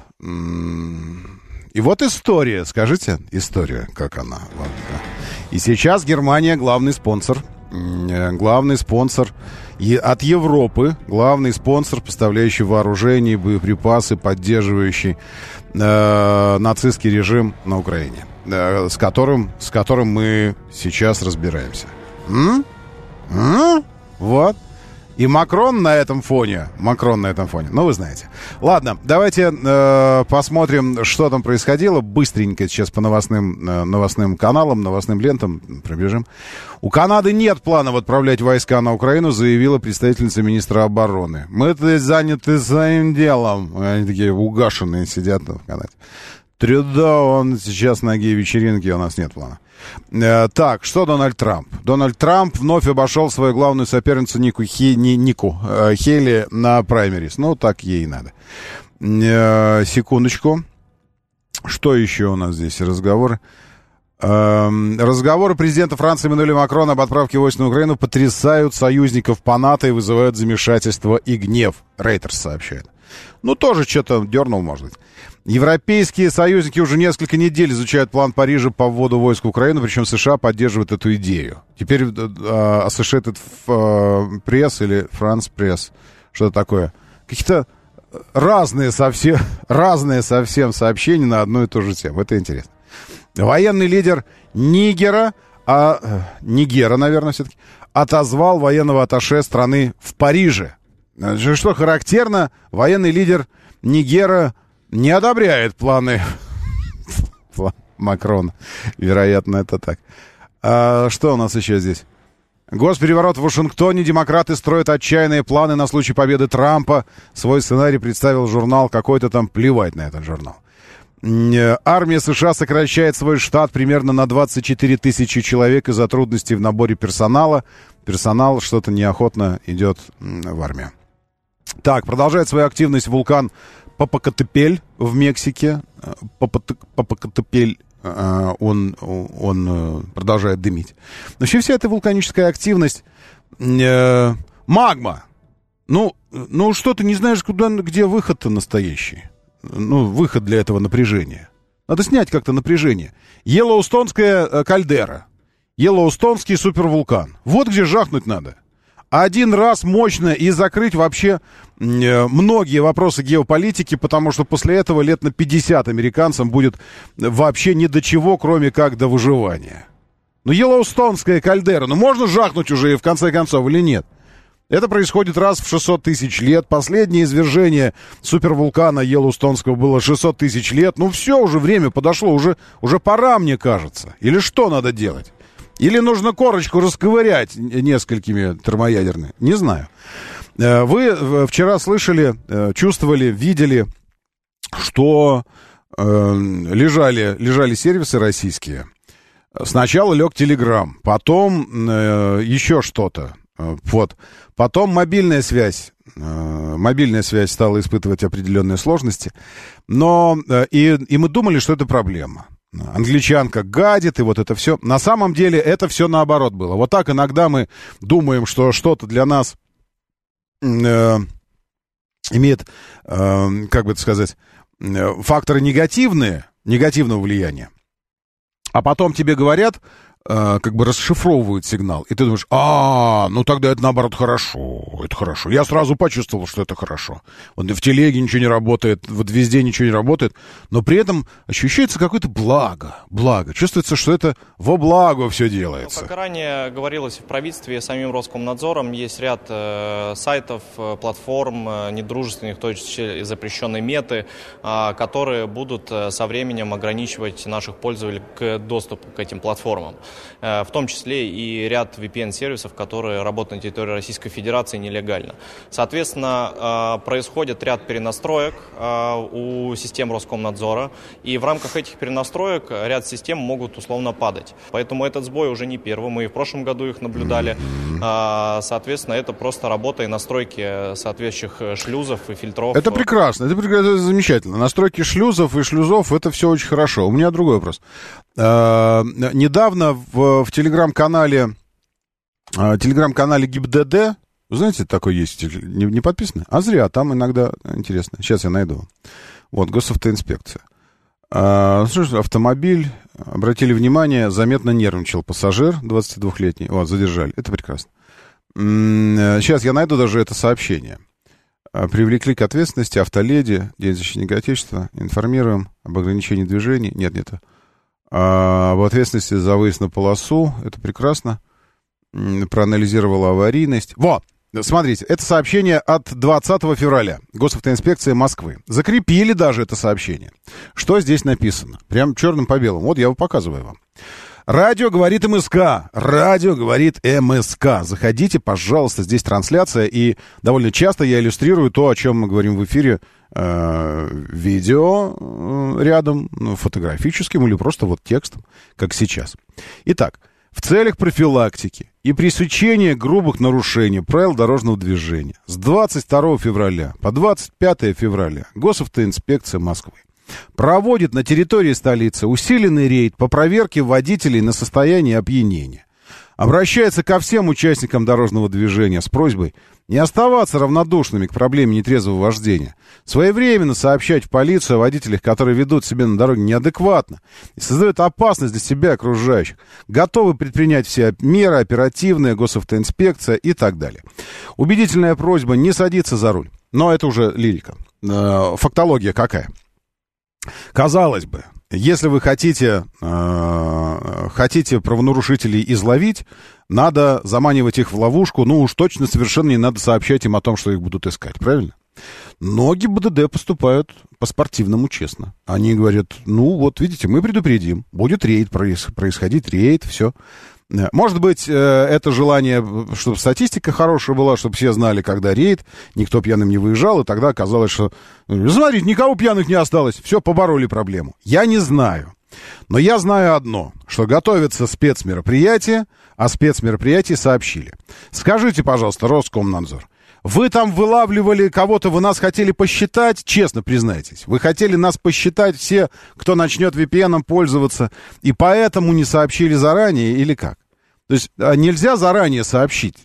[SPEAKER 2] И вот история, скажите, история, как она. И сейчас Германия главный спонсор, э, главный спонсор от Европы главный спонсор, поставляющий вооружение, боеприпасы, поддерживающий э, нацистский режим на Украине, э, с, которым, с которым мы сейчас разбираемся. М? М? Вот. И Макрон на этом фоне, Макрон на этом фоне, ну вы знаете. Ладно, давайте э, посмотрим, что там происходило. Быстренько сейчас по новостным, э, новостным каналам, новостным лентам пробежим. У Канады нет планов отправлять войска на Украину, заявила представительница министра обороны. Мы заняты своим делом. Они такие угашенные сидят в Канаде. Трюдо, он сейчас на гей-вечеринке, у нас нет плана. Э, так, что Дональд Трамп? Дональд Трамп вновь обошел свою главную соперницу Нику, Хи, не, Нику э, Хейли на праймерис. Ну, так ей надо. Э, секундочку. Что еще у нас здесь? Разговоры. Эм, разговоры президента Франции Эммануэля Макрона об отправке войск на Украину потрясают союзников по НАТО и вызывают замешательство и гнев. Рейтерс сообщает. Ну, тоже что-то дернул, может быть. Европейские союзники уже несколько недель изучают план Парижа по вводу войск в Украину, причем США поддерживают эту идею. Теперь э, э, Associated Press или France Press, что-то такое. Какие-то разные совсем, разные совсем сообщения на одну и ту же тему. Это интересно. Военный лидер Нигера, а, э, Нигера, наверное, все-таки, отозвал военного аташе страны в Париже. Что характерно, военный лидер Нигера не одобряет планы Макрона. Вероятно, это так. А, что у нас еще здесь? Госпереворот в Вашингтоне. Демократы строят отчаянные планы на случай победы Трампа. Свой сценарий представил журнал какой-то там. Плевать на этот журнал. Э, армия США сокращает свой штат примерно на 24 тысячи человек из-за трудностей в наборе персонала. Персонал что-то неохотно идет в армию. Так, продолжает свою активность вулкан Попокатепель в Мексике. Э, Попокатепель э, он, он э, продолжает дымить. Вообще вся эта вулканическая активность... Э, магма. Ну, ну что ты не знаешь, куда, где выход-то настоящий? Ну, выход для этого напряжения. Надо снять как-то напряжение. Йеллоустонская кальдера. Йеллоустонский супервулкан. Вот где жахнуть надо один раз мощно и закрыть вообще э, многие вопросы геополитики, потому что после этого лет на 50 американцам будет вообще ни до чего, кроме как до выживания. Ну, Йеллоустонская кальдера, ну можно жахнуть уже и в конце концов или нет? Это происходит раз в 600 тысяч лет. Последнее извержение супервулкана Йеллоустонского было 600 тысяч лет. Ну все, уже время подошло, уже, уже пора, мне кажется. Или что надо делать? Или нужно корочку расковырять несколькими термоядерными? Не знаю. Э, вы э, вчера слышали, э, чувствовали, видели, что лежали, лежали сервисы российские. Сначала лег Телеграм, потом еще что-то. Вот. Потом мобильная связь. Мобильная связь стала испытывать определенные сложности. Но и, и мы думали, что это проблема англичанка гадит, и вот это все. На самом деле это все наоборот было. Вот так иногда мы думаем, что что-то для нас э, имеет, э, как бы это сказать, э, факторы негативные, негативного влияния. А потом тебе говорят, э, как бы расшифровывают сигнал. И ты думаешь, а, ну тогда это наоборот хорошо, это хорошо. Я сразу почувствовал, что это хорошо. Вот в телеге ничего не работает, вот везде ничего не работает, но при этом ощущается какое-то благо, благо. Чувствуется, что это во благо все делается.
[SPEAKER 8] Ну, как ранее говорилось в правительстве самим Роскомнадзором, есть ряд э, сайтов, э, платформ, э, недружественных, то есть запрещенной меты, э, которые будут э, со временем ограничивать наших пользователей к доступу к этим платформам. Э, в том числе и ряд VPN-сервисов, которые работают на территории Российской Федерации нелегально. Соответственно, э, происходит ряд перенастроек э, у систем Роскомнадзора, и в рамках этих перенастроек ряд систем могут условно падать. Поэтому этот сбой уже не первый, мы и в прошлом году их наблюдали. Соответственно, это просто работа и настройки соответствующих шлюзов и фильтров.
[SPEAKER 2] Это прекрасно, это, прекрасно, это замечательно. Настройки шлюзов и шлюзов, это все очень хорошо. У меня другой вопрос. Недавно в, в телеграм-канале э, телеграм-канале ГИБДД, знаете, такой есть, не, не подписаны? А зря, там иногда интересно. Сейчас я найду. Вот, госавтоинспекция. А, слушай, автомобиль, обратили внимание, заметно нервничал пассажир 22-летний. Вот, задержали. Это прекрасно. Сейчас я найду даже это сообщение. Привлекли к ответственности автоледи, День защитника Отечества. Информируем об ограничении движений. Нет, нет. А, об ответственности за выезд на полосу, это прекрасно. Проанализировала аварийность. Вот! Смотрите, это сообщение от 20 февраля. Госавтоинспекция Москвы. Закрепили даже это сообщение. Что здесь написано? Прям черным по белому. Вот я его показываю вам. Радио говорит МСК. Радио говорит МСК. Заходите, пожалуйста, здесь трансляция. И довольно часто я иллюстрирую то, о чем мы говорим в эфире э, видео э, рядом, ну, фотографическим или просто вот текстом, как сейчас. Итак, в целях профилактики и пресечения грубых нарушений правил дорожного движения с 22 февраля по 25 февраля Госавтоинспекция Москвы проводит на территории столицы усиленный рейд по проверке водителей на состояние опьянения. Обращается ко всем участникам дорожного движения с просьбой не оставаться равнодушными к проблеме нетрезвого вождения, своевременно сообщать в полицию о водителях, которые ведут себя на дороге неадекватно и создают опасность для себя и окружающих, готовы предпринять все меры, оперативная госавтоинспекция и так далее. Убедительная просьба не садиться за руль. Но это уже лирика. Э, фактология какая? Казалось бы, если вы хотите, э, хотите правонарушителей изловить, надо заманивать их в ловушку, ну уж точно совершенно не надо сообщать им о том, что их будут искать, правильно? Но ГИБДД поступают по-спортивному честно. Они говорят, ну вот видите, мы предупредим, будет рейд происходить, рейд, все. Э, может быть, э, это желание, чтобы статистика хорошая была, чтобы все знали, когда рейд, никто пьяным не выезжал, и тогда оказалось, что, э, смотрите, никого пьяных не осталось, все, побороли проблему. Я не знаю. Но я знаю одно, что готовится спецмероприятие, а спецмероприятие сообщили. Скажите, пожалуйста, Роскомнадзор, вы там вылавливали кого-то, вы нас хотели посчитать, честно признайтесь. Вы хотели нас посчитать все, кто начнет VPN пользоваться, и поэтому не сообщили заранее или как? То есть а нельзя заранее сообщить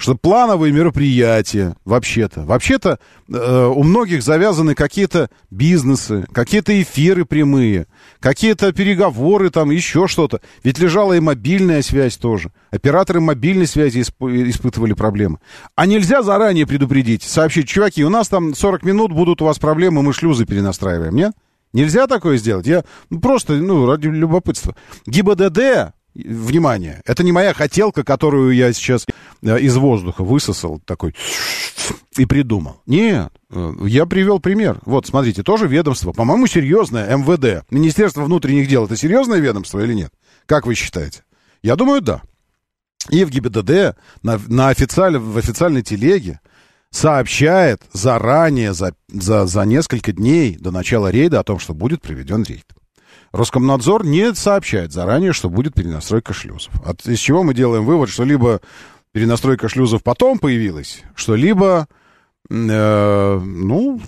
[SPEAKER 2] что плановые мероприятия, вообще-то, вообще-то э, у многих завязаны какие-то бизнесы, какие-то эфиры прямые, какие-то переговоры, там еще что-то. Ведь лежала и мобильная связь тоже. Операторы мобильной связи исп- испытывали проблемы. А нельзя заранее предупредить, сообщить, чуваки, у нас там 40 минут будут у вас проблемы, мы шлюзы перенастраиваем, нет? Нельзя такое сделать? Я ну, просто, ну, ради любопытства. ГИБДД Внимание, это не моя хотелка, которую я сейчас э, из воздуха высосал такой и придумал. Нет, э, я привел пример. Вот, смотрите, тоже ведомство, по-моему, серьезное, МВД. Министерство внутренних дел, это серьезное ведомство или нет? Как вы считаете? Я думаю, да. И в ГИБДД на, на официаль, в официальной телеге сообщает заранее, за, за, за несколько дней до начала рейда о том, что будет проведен рейд. Роскомнадзор не сообщает заранее, что будет перенастройка шлюзов. От, из чего мы делаем вывод, что либо перенастройка шлюзов потом появилась, что либо, э, ну,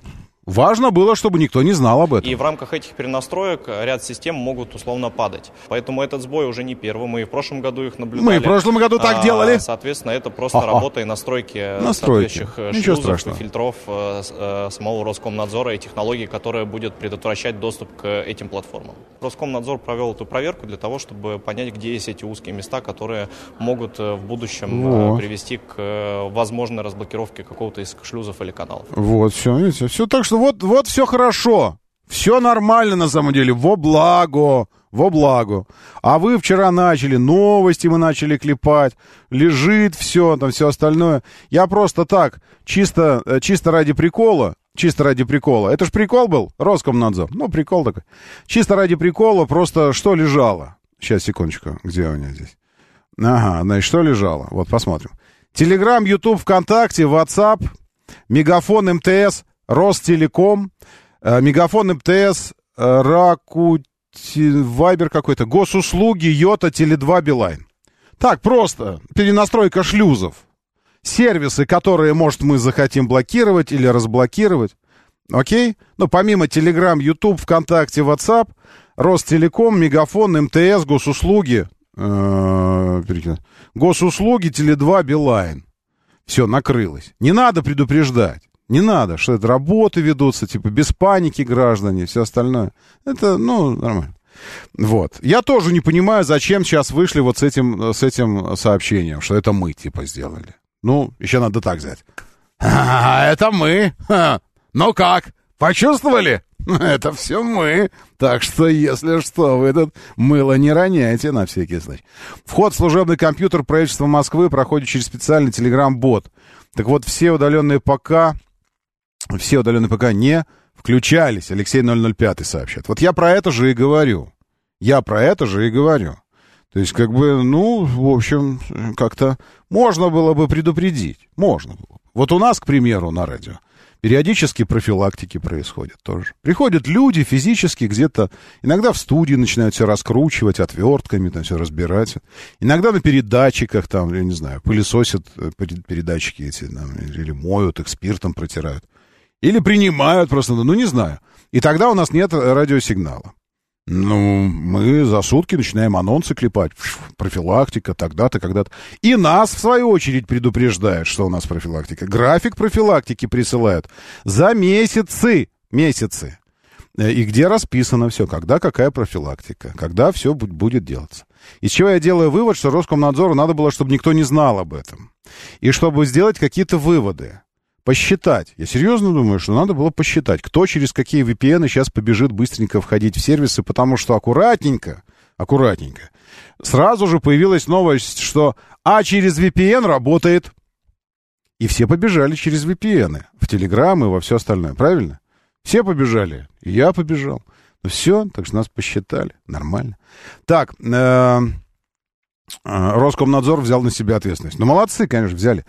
[SPEAKER 2] Важно было, чтобы никто не знал об этом.
[SPEAKER 8] И в рамках этих перенастроек ряд систем могут условно падать. Поэтому этот сбой уже не первый. Мы и в прошлом году их наблюдали.
[SPEAKER 2] Мы и в прошлом году так а, делали.
[SPEAKER 8] Соответственно, это просто А-а. работа и настройки,
[SPEAKER 2] настройки.
[SPEAKER 8] соответствующих э, Ничего шлюзов, страшного. фильтров э, э, самого Роскомнадзора и технологии, которая будет предотвращать доступ к этим платформам. Роскомнадзор провел эту проверку для того, чтобы понять, где есть эти узкие места, которые могут в будущем вот. привести к возможной разблокировке какого-то из шлюзов или каналов.
[SPEAKER 2] Вот, все, видите, все так, что вот, вот все хорошо. Все нормально на самом деле, во благо, во благо. А вы вчера начали, новости мы начали клепать, лежит все, там все остальное. Я просто так, чисто, э, чисто ради прикола, чисто ради прикола. Это ж прикол был, Роскомнадзор. Ну, прикол такой. Чисто ради прикола, просто что лежало? Сейчас, секундочку, где у меня здесь? Ага, значит, что лежало? Вот, посмотрим. Телеграм, Ютуб, ВКонтакте, Ватсап, Мегафон, МТС, Ростелеком, э, Мегафон МТС, э, Ракути, Вайбер какой-то, госуслуги, Йота, Теле2, Билайн. Так, просто перенастройка шлюзов. Сервисы, которые, может, мы захотим блокировать или разблокировать. Окей? Ну, помимо Telegram, YouTube, ВКонтакте, WhatsApp, Ростелеком, Мегафон, МТС, госуслуги, э, госуслуги, Теле2, Билайн. Все, накрылось. Не надо предупреждать. Не надо, что это работы ведутся, типа, без паники граждане, все остальное. Это, ну, нормально. Вот. Я тоже не понимаю, зачем сейчас вышли вот с этим, с этим сообщением, что это мы, типа, сделали. Ну, еще надо так взять. Это мы. Ха. Ну как, почувствовали? Это все мы. Так что, если что, вы тут мыло не роняйте на всякий случай. Вход в служебный компьютер правительства Москвы проходит через специальный телеграм-бот. Так вот, все удаленные ПК, все удаленные ПК не включались. Алексей 005 сообщает. Вот я про это же и говорю. Я про это же и говорю. То есть, как бы, ну, в общем, как-то можно было бы предупредить. Можно было. Вот у нас, к примеру, на радио, периодически профилактики происходят тоже. Приходят люди физически где-то, иногда в студии начинают все раскручивать отвертками, там все разбирать. Иногда на передатчиках, там, я не знаю, пылесосят э, передатчики эти, там, или моют их спиртом протирают. Или принимают просто, ну, не знаю. И тогда у нас нет радиосигнала. Ну, мы за сутки начинаем анонсы клепать. Профилактика, тогда-то, когда-то. И нас, в свою очередь, предупреждают, что у нас профилактика. График профилактики присылают за месяцы. Месяцы. Э, и где расписано все, когда какая профилактика, когда все будет делаться. Из чего я делаю вывод, что Роскомнадзору надо было, чтобы никто не знал об этом. И чтобы сделать какие-то выводы посчитать. Я серьезно думаю, что надо было посчитать, кто через какие VPN сейчас побежит быстренько входить в сервисы, потому что аккуратненько, аккуратненько, сразу же появилась новость, что «а через VPN работает». И все побежали через VPN, в Telegram и во все остальное, правильно? Все побежали, и я побежал. Ну все, так что нас посчитали, нормально. Так, э, э, Роскомнадзор взял на себя ответственность. Ну, молодцы, конечно, взяли.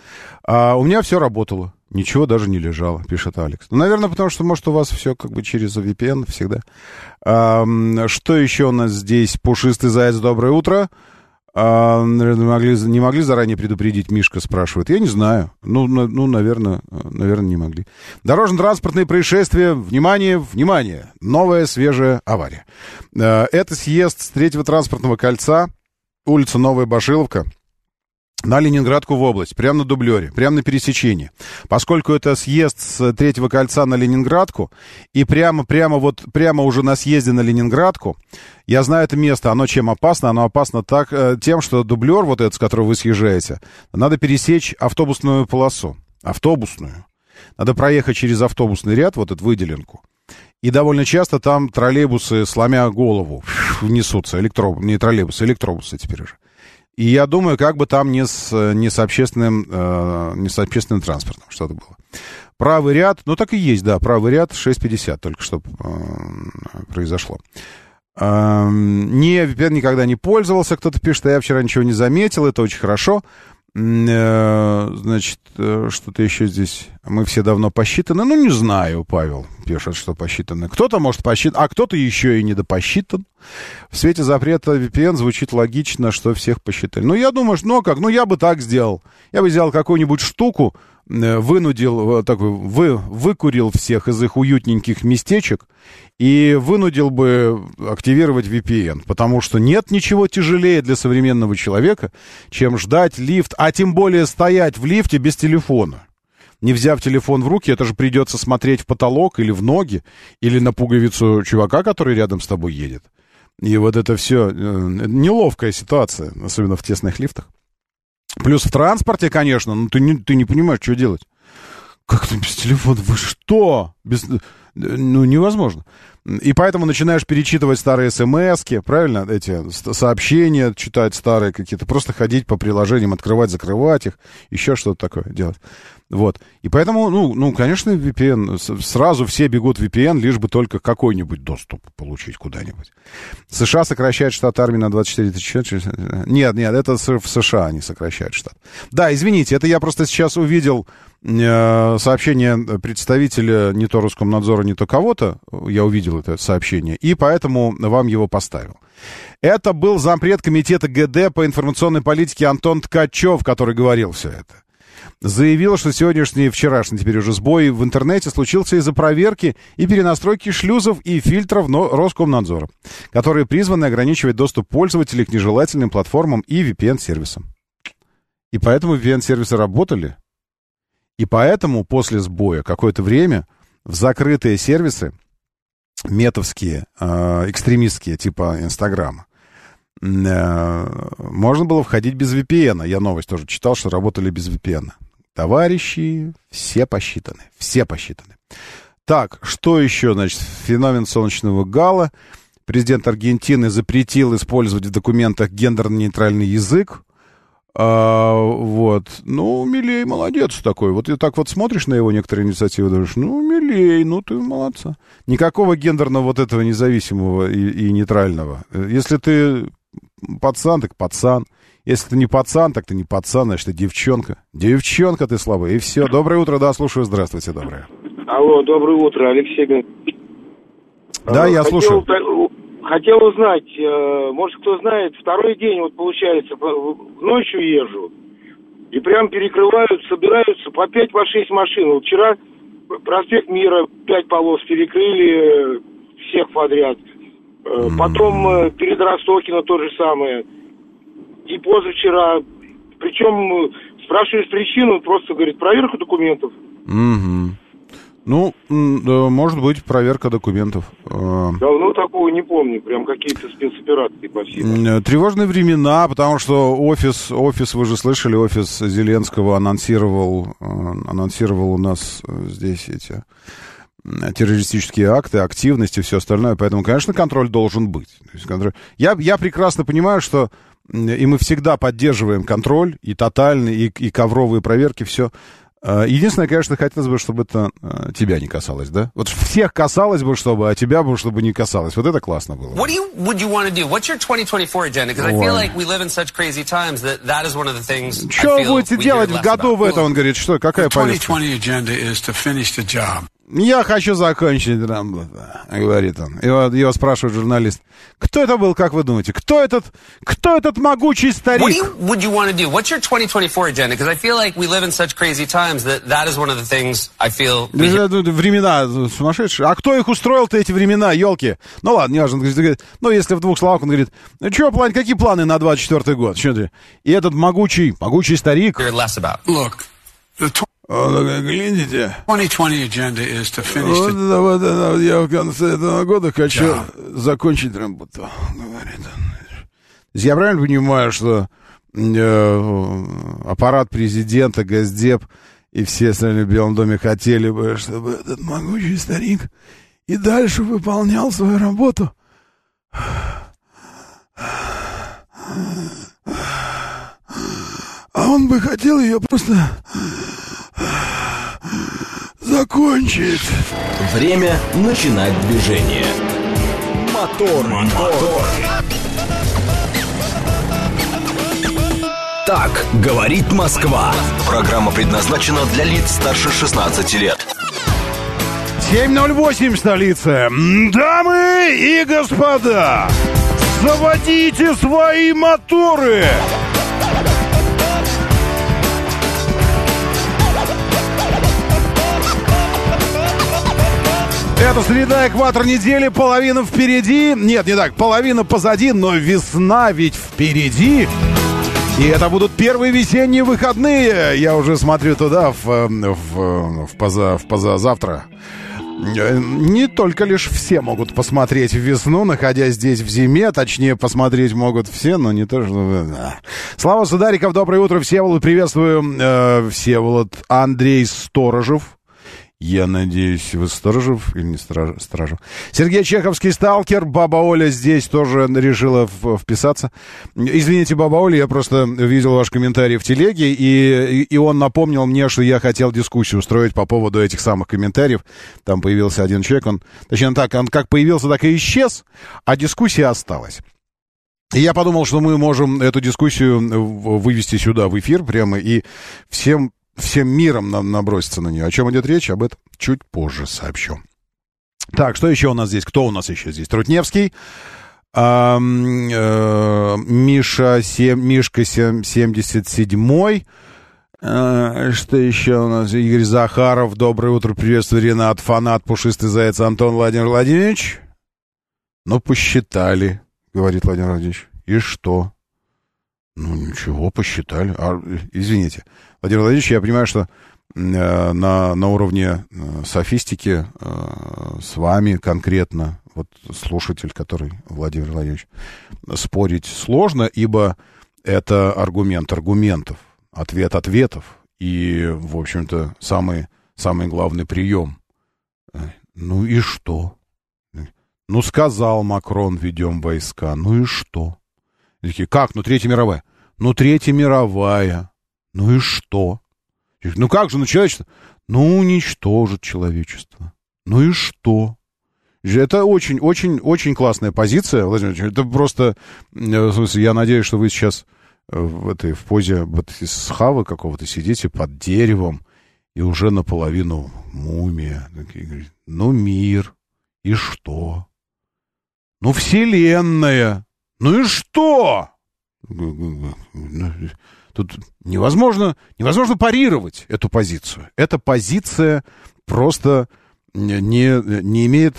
[SPEAKER 2] А у меня все работало. Ничего даже не лежало, пишет Алекс. Ну, наверное, потому что, может, у вас все как бы через VPN всегда. А, что еще у нас здесь? Пушистый заяц, доброе утро. А, могли, не могли заранее предупредить, Мишка спрашивает. Я не знаю. Ну, на, ну наверное, наверное, не могли. Дорожно-транспортные происшествия. Внимание, внимание. Новая свежая авария. А, это съезд с третьего транспортного кольца. Улица Новая Башиловка на Ленинградку в область, прямо на дублере, прямо на пересечении. Поскольку это съезд с третьего кольца на Ленинградку, и прямо, прямо вот, прямо уже на съезде на Ленинградку, я знаю это место, оно чем опасно? Оно опасно так, э, тем, что дублер, вот этот, с которого вы съезжаете, надо пересечь автобусную полосу, автобусную. Надо проехать через автобусный ряд, вот эту выделенку. И довольно часто там троллейбусы, сломя голову, несутся, электро... не троллейбусы, электробусы теперь уже. И я думаю, как бы там не с, не с, общественным, э, не с общественным транспортом что-то было. Правый ряд, ну так и есть, да, правый ряд 6.50 только что э, произошло. Э, не, VPN никогда не пользовался, кто-то пишет, а я вчера ничего не заметил, это очень хорошо. Э, значит, э, что-то еще здесь. Мы все давно посчитаны. Ну, не знаю, Павел пишет, что посчитаны. Кто-то может посчитан, а кто-то еще и недопосчитан. В свете запрета VPN звучит логично, что всех посчитали. Ну, я думаю, что, ну, как, ну, я бы так сделал. Я бы взял какую-нибудь штуку, вынудил, э, такой, вы, выкурил всех из их уютненьких местечек и вынудил бы активировать VPN, потому что нет ничего тяжелее для современного человека, чем ждать лифт, а тем более стоять в лифте без телефона. Не взяв телефон в руки, это же придется смотреть в потолок или в ноги, или на пуговицу чувака, который рядом с тобой едет. И вот это все э, неловкая ситуация, особенно в тесных лифтах. Плюс в транспорте, конечно, ну ты не, ты не понимаешь, что делать. Как ты без телефона? Вы что? Без... Ну, невозможно. И поэтому начинаешь перечитывать старые смс правильно, эти сообщения, читать старые какие-то, просто ходить по приложениям, открывать, закрывать их, еще что-то такое делать. Вот. И поэтому, ну, ну, конечно, VPN, сразу все бегут VPN, лишь бы только какой-нибудь доступ получить куда-нибудь. США сокращает штат армии на 24 тысячи. Нет, нет, это в США они сокращают штат. Да, извините, это я просто сейчас увидел э, сообщение представителя не то Роскомнадзора, не то кого-то. Я увидел это сообщение, и поэтому вам его поставил. Это был зампред комитета ГД по информационной политике Антон Ткачев, который говорил все это заявил, что сегодняшний, вчерашний теперь уже сбой в интернете случился из-за проверки и перенастройки шлюзов и фильтров Роскомнадзора, которые призваны ограничивать доступ пользователей к нежелательным платформам и VPN-сервисам. И поэтому VPN-сервисы работали. И поэтому после сбоя какое-то время в закрытые сервисы, метовские, э, экстремистские, типа Инстаграма, можно было входить без VPN. Я новость тоже читал, что работали без VPN. Товарищи, все посчитаны, все посчитаны. Так, что еще, значит, феномен солнечного гала. Президент Аргентины запретил использовать в документах гендерно-нейтральный язык. А, вот. Ну, Милей молодец такой. Вот и так вот смотришь на его некоторые инициативы, думаешь, ну, Милей, ну ты молодца. Никакого гендерного вот этого независимого и, и нейтрального. Если ты пацан, так пацан. Если ты не пацан, так ты не пацан, значит, ты девчонка. Девчонка ты слабая. И все. Доброе утро, да, слушаю. Здравствуйте, доброе.
[SPEAKER 9] Алло, доброе утро, Алексей.
[SPEAKER 2] Да, я
[SPEAKER 9] Хотел
[SPEAKER 2] слушаю.
[SPEAKER 9] та- Хотел узнать, э, может, кто знает, второй день, вот получается, по- ночью езжу, и прям перекрывают, собираются по 5 по 6 машин. Вот вчера проспект Мира, 5 полос перекрыли, э, всех подряд. Э, Потом э, перед Ростокино то же самое. И позавчера, причем э, спрашиваешь причину, просто говорит, проверка документов.
[SPEAKER 2] Мгм. Ну, может быть, проверка документов.
[SPEAKER 9] Давно такого не помню, прям какие-то спецоперации по
[SPEAKER 2] Тревожные времена, потому что офис, офис, вы же слышали, офис Зеленского анонсировал, анонсировал у нас здесь эти террористические акты, активности, все остальное. Поэтому, конечно, контроль должен быть. То есть контроль- Я, я прекрасно понимаю, что и мы всегда поддерживаем контроль, и тотальный, и, и ковровые проверки, все. Единственное, конечно, хотелось бы, чтобы это э, тебя не касалось, да? Вот всех касалось бы, чтобы, а тебя бы, чтобы не касалось. Вот это классно было.
[SPEAKER 10] What do you would you want to do? What's your 2024 agenda? Because I feel like we live in such crazy times that that is one of the things.
[SPEAKER 2] Что будете делать в году в это? Он говорит, что, какая повестка?
[SPEAKER 11] 2020 agenda is to finish the job.
[SPEAKER 2] Я хочу закончить работу, говорит он. Его, его спрашивает журналист. Кто это был, как вы думаете? Кто этот, кто этот могучий
[SPEAKER 10] What do
[SPEAKER 2] старик?
[SPEAKER 10] you would you want to do? What's your 2024 agenda? Because I feel like we live in such crazy times that that is one of the things I feel.
[SPEAKER 2] Времена сумасшедшие. А кто их устроил-то, эти времена, елки? Ну ладно, не важно. Он говорит, ну, если в двух словах, он говорит, ну, что, план, какие планы на 24 год? Что ты? И этот могучий, могучий старик,
[SPEAKER 10] hear less about.
[SPEAKER 11] Look, the
[SPEAKER 2] он такой, глядите,
[SPEAKER 11] 2020 agenda is to finish
[SPEAKER 2] Вот, это вот я в конце этого года хочу закончить работу, говорит Я правильно понимаю, что э, аппарат президента, Госдеп и все остальные в Белом доме хотели бы, чтобы этот могучий старик и дальше выполнял свою работу? А он бы хотел ее просто закончить.
[SPEAKER 1] Время начинать движение. Мотор, мотор. Так говорит Москва. Программа предназначена для лиц старше 16 лет.
[SPEAKER 2] 7.08 столица. Дамы и господа, заводите свои моторы. Это среда, экватор недели, половина впереди. Нет, не так, половина позади, но весна ведь впереди. И это будут первые весенние выходные. Я уже смотрю туда, в, э, в, э, в, поза, в позазавтра. Э, Не только лишь все могут посмотреть весну, находясь здесь в зиме. Точнее, посмотреть могут все, но не то, что... да. Слава Судариков, доброе утро, Всеволод. Приветствую, э, Всеволод Андрей Сторожев. Я надеюсь, вы Сторожев или не Стражев? Сергей Чеховский, сталкер. Баба Оля здесь тоже решила вписаться. Извините, Баба Оля, я просто видел ваш комментарий в телеге, и, и он напомнил мне, что я хотел дискуссию устроить по поводу этих самых комментариев. Там появился один человек, он, точнее так, он как появился, так и исчез, а дискуссия осталась. И я подумал, что мы можем эту дискуссию вывести сюда, в эфир прямо, и всем, всем миром нам наброситься на нее. О чем идет речь, об этом чуть позже сообщу. Так, что еще у нас здесь? Кто у нас еще здесь? Трутневский. Ам, э, Миша, сем- Мишка сем- 77-й. Э, Что еще у нас? Игорь Захаров. Доброе утро. Приветствую, Ренат. Фанат, пушистый заяц. Антон Владимир Владимирович. Ну, посчитали, говорит Владимир Владимирович. И что? Ну, ничего, посчитали. А, извините. Владимир Владимирович, я понимаю, что э, на, на уровне э, софистики э, с вами конкретно, вот слушатель, который Владимир Владимирович, спорить сложно, ибо это аргумент аргументов, ответ ответов и, в общем-то, самый, самый главный прием. Ну и что? Ну, сказал Макрон, ведем войска. Ну и что? Такие, как? Ну, Третья мировая. Ну, Третья мировая. Ну и что? Ну как же, ну человечество? Ну, уничтожит человечество. Ну и что? Это очень, очень, очень классная позиция, Владимир Владимирович. Это просто, э, в смысле, я надеюсь, что вы сейчас э, в этой в позе вот из хавы какого-то сидите под деревом и уже наполовину мумия. Ну, мир. И что? Ну, вселенная. Ну и что? Тут невозможно, невозможно парировать эту позицию. Эта позиция просто не, не имеет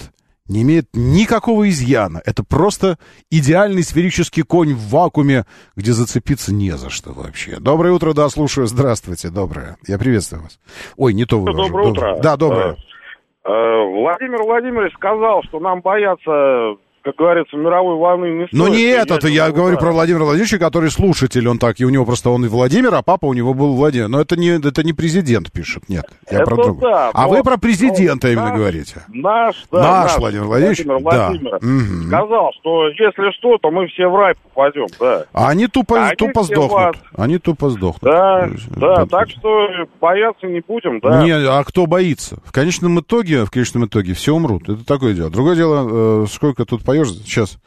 [SPEAKER 2] не имеет никакого изъяна. Это просто идеальный сферический конь в вакууме, где зацепиться не за что вообще. Доброе утро, да, слушаю. Здравствуйте, доброе. Я приветствую вас. Ой, не то вы.
[SPEAKER 12] Доброе утро.
[SPEAKER 2] Да, доброе.
[SPEAKER 12] Э, Владимир Владимирович сказал, что нам бояться как говорится, мировой войны не
[SPEAKER 2] Но
[SPEAKER 12] стоит.
[SPEAKER 2] не это-то, я
[SPEAKER 12] думаю,
[SPEAKER 2] говорю
[SPEAKER 12] да.
[SPEAKER 2] про Владимира Владимировича, который слушатель, он так, и у него просто он и Владимир, а папа у него был Владимир. Но это не, это не президент пишет, нет. Я
[SPEAKER 12] Это
[SPEAKER 2] про другого.
[SPEAKER 12] да,
[SPEAKER 2] а вы про президента
[SPEAKER 12] но
[SPEAKER 2] именно
[SPEAKER 12] наш-
[SPEAKER 2] говорите.
[SPEAKER 12] Наш, да,
[SPEAKER 2] Наш Владимир Владимирович?
[SPEAKER 12] Владимир
[SPEAKER 2] Да.
[SPEAKER 12] Владимирович
[SPEAKER 2] Мгм.
[SPEAKER 12] сказал, что если что, то мы все в рай попадем, да.
[SPEAKER 2] А они тупо,
[SPEAKER 12] они
[SPEAKER 2] тупо сдохнут.
[SPEAKER 12] вас-
[SPEAKER 2] Они тупо сдохнут.
[SPEAKER 12] Да, да,
[SPEAKER 2] да,
[SPEAKER 12] так что бояться не будем, да.
[SPEAKER 2] Не, а кто боится? В конечном итоге, в конечном итоге все умрут. Это такое дело. Другое дело, э, сколько тут поешь сейчас.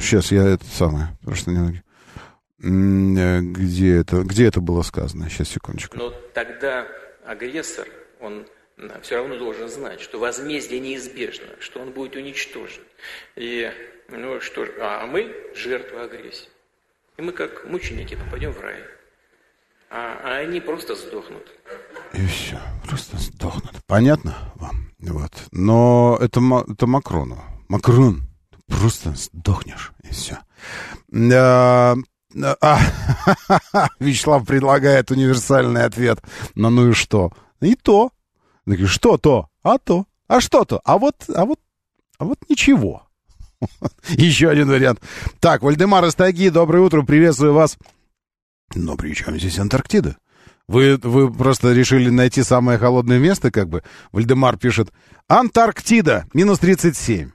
[SPEAKER 2] Сейчас я это самое, потому что. М, э, Где это, где это было сказано? Сейчас, секундочку.
[SPEAKER 13] Но тогда агрессор, он все равно должен знать, что возмездие неизбежно, что он будет уничтожен. И, ну что ж, а мы жертвы агрессии. И мы как мученики попадем в рай. А, а они просто сдохнут.
[SPEAKER 2] И все, просто сдохнут. Понятно вам? Вот. Но это, это Макрону. Макрон, просто сдохнешь, и все. А, а, Вячеслав предлагает универсальный ответ. Ну, ну и что? И то. Что то? А то. А что то? А вот, а вот, а вот ничего. Еще один вариант. Так, Вальдемар из Тайги, доброе утро, приветствую вас. Но при чем здесь Антарктида? Вы, вы просто решили найти самое холодное место, как бы. Вальдемар пишет, Антарктида, минус 37.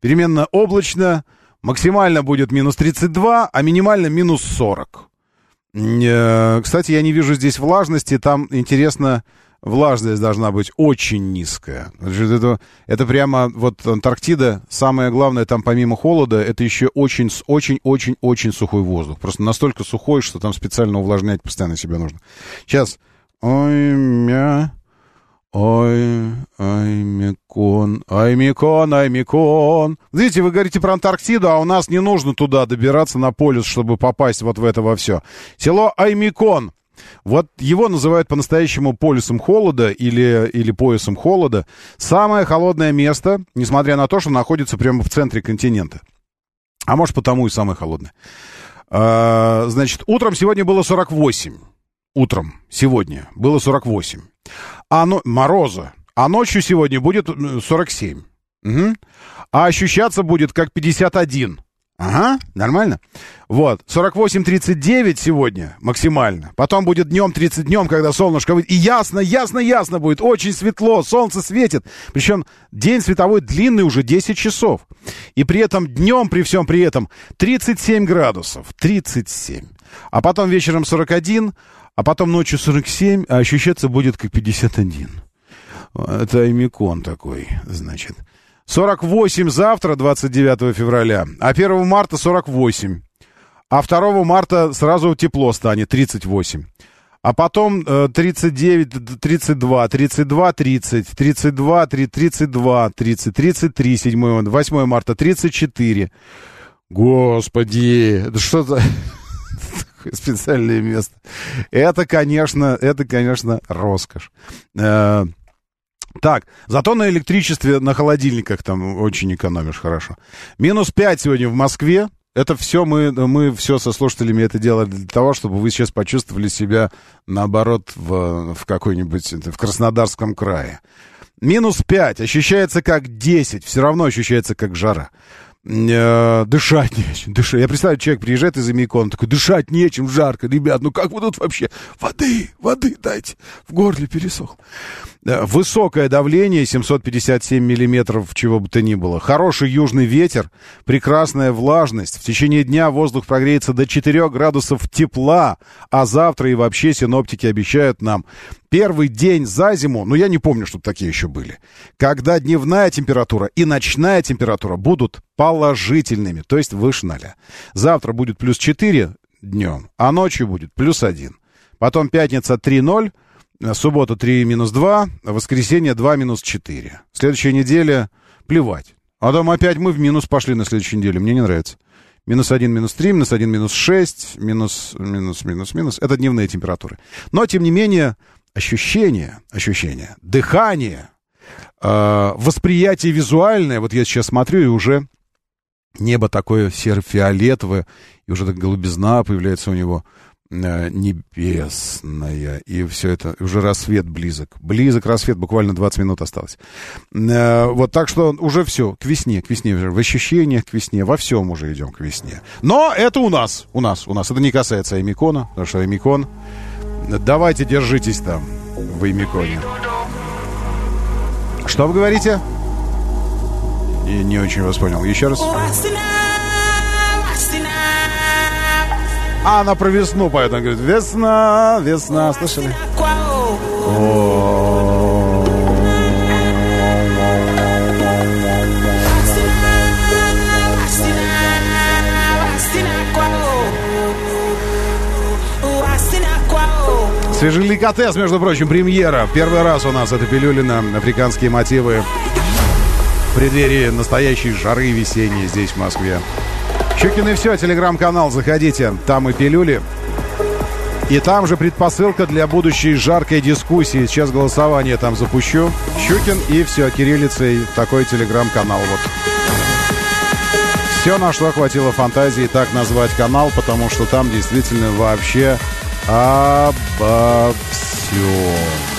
[SPEAKER 2] Переменно облачно, максимально будет минус 32, а минимально минус 40. Э, Кстати, я не вижу здесь влажности, там, интересно, влажность должна быть очень низкая. Это, это прямо, вот Антарктида, самое главное, там помимо холода, это еще очень, с- очень, очень, очень сухой воздух. Просто настолько сухой, что там специально увлажнять постоянно себя нужно. Сейчас. Ой, мя... Ой, Аймикон, Аймикон, Аймикон. Видите, вы говорите про Антарктиду, а у нас не нужно туда добираться на полюс, чтобы попасть вот в это во все. Село Аймикон. Вот его называют по-настоящему полюсом холода или, или поясом холода. Самое холодное место, несмотря на то, что находится прямо в центре континента. А может, потому и самое холодное. А, значит, утром сегодня было 48. Утром сегодня было 48. А но... Мороза. А ночью сегодня будет м, 47. Мгм. А ощущаться будет как 51. Ага, нормально. Вот, 48-39 сегодня максимально. Потом будет днем 30 днем, когда солнышко выйдет. И ясно, ясно, ясно будет. Очень светло, солнце светит. Причем день световой длинный уже 10 часов. И при этом днем, при всем при этом, 37 градусов. 37. А потом вечером 41, а потом ночью 47, а ощущаться будет как 51. Это аймикон такой, значит. 48 завтра, 29 февраля, а 1 марта 48. А 2 марта сразу тепло станет, 38. А потом э, 39, 32, 32, 30, 32, 3, 32, 30, 33, 7, 8 марта 34. Господи, это что за специальное место? Это, конечно, это, конечно, роскошь. Так, зато на электричестве, на холодильниках там очень экономишь хорошо. Минус 5 сегодня в Москве. Это все мы, мы все со слушателями это делали для того, чтобы вы сейчас почувствовали себя, наоборот, в, в какой-нибудь, в Краснодарском крае. Минус 5, ощущается как 10, все равно ощущается как жара. Э, дышать нечем. Дышать. Я представляю, человек приезжает из Амикона, такой, дышать нечем, жарко. Ребят, ну как вы тут вообще? Воды, воды дайте. В горле пересохло. Э, Высокое давление, 757 миллиметров, чего бы то ни было. Хороший южный ветер, прекрасная влажность. В течение дня воздух прогреется до 4 градусов тепла, а завтра и вообще синоптики обещают нам первый день за зиму, ну я не помню, чтобы такие еще были, когда дневная температура и ночная температура будут положительными, то есть выше ноля. Завтра будет плюс 4 днем, а ночью будет плюс 1. Потом пятница 3-0, суббота 3 минус 2, воскресенье 2 минус 4. Следующая неделя плевать. А там опять мы в минус пошли на следующей неделе, мне не нравится. Минус 1, минус 3, минус 1, минус 6, минус, минус, минус, минус. Это дневные температуры. Но, тем не менее, ощущение, ощущение, дыхание, э, восприятие визуальное. Вот я сейчас смотрю, и уже небо такое серо-фиолетовое, и уже так голубизна появляется у него э, небесная, и все это, уже рассвет близок. Близок рассвет, буквально 20 минут осталось. Э, вот так что уже все, к весне, к весне, в ощущениях к весне, во всем уже идем к весне. Но это у нас, у нас, у нас. Это не касается Аймикона, потому что Аймикон... Давайте, держитесь там, в Аймиконе. Что вы говорите? И не очень вас понял. Еще раз. А, она про весну поет. Она говорит, весна, весна. Слышали? Свежеликотес, между прочим, премьера. Первый раз у нас это пилюлина, африканские мотивы преддверии настоящей жары весенней здесь, в Москве. Щукин и все, телеграм-канал, заходите, там и пилюли. И там же предпосылка для будущей жаркой дискуссии. Сейчас голосование там запущу. Щукин и все, кириллицей такой телеграм-канал вот. Все, на что хватило фантазии так назвать канал, потому что там действительно вообще обо всем.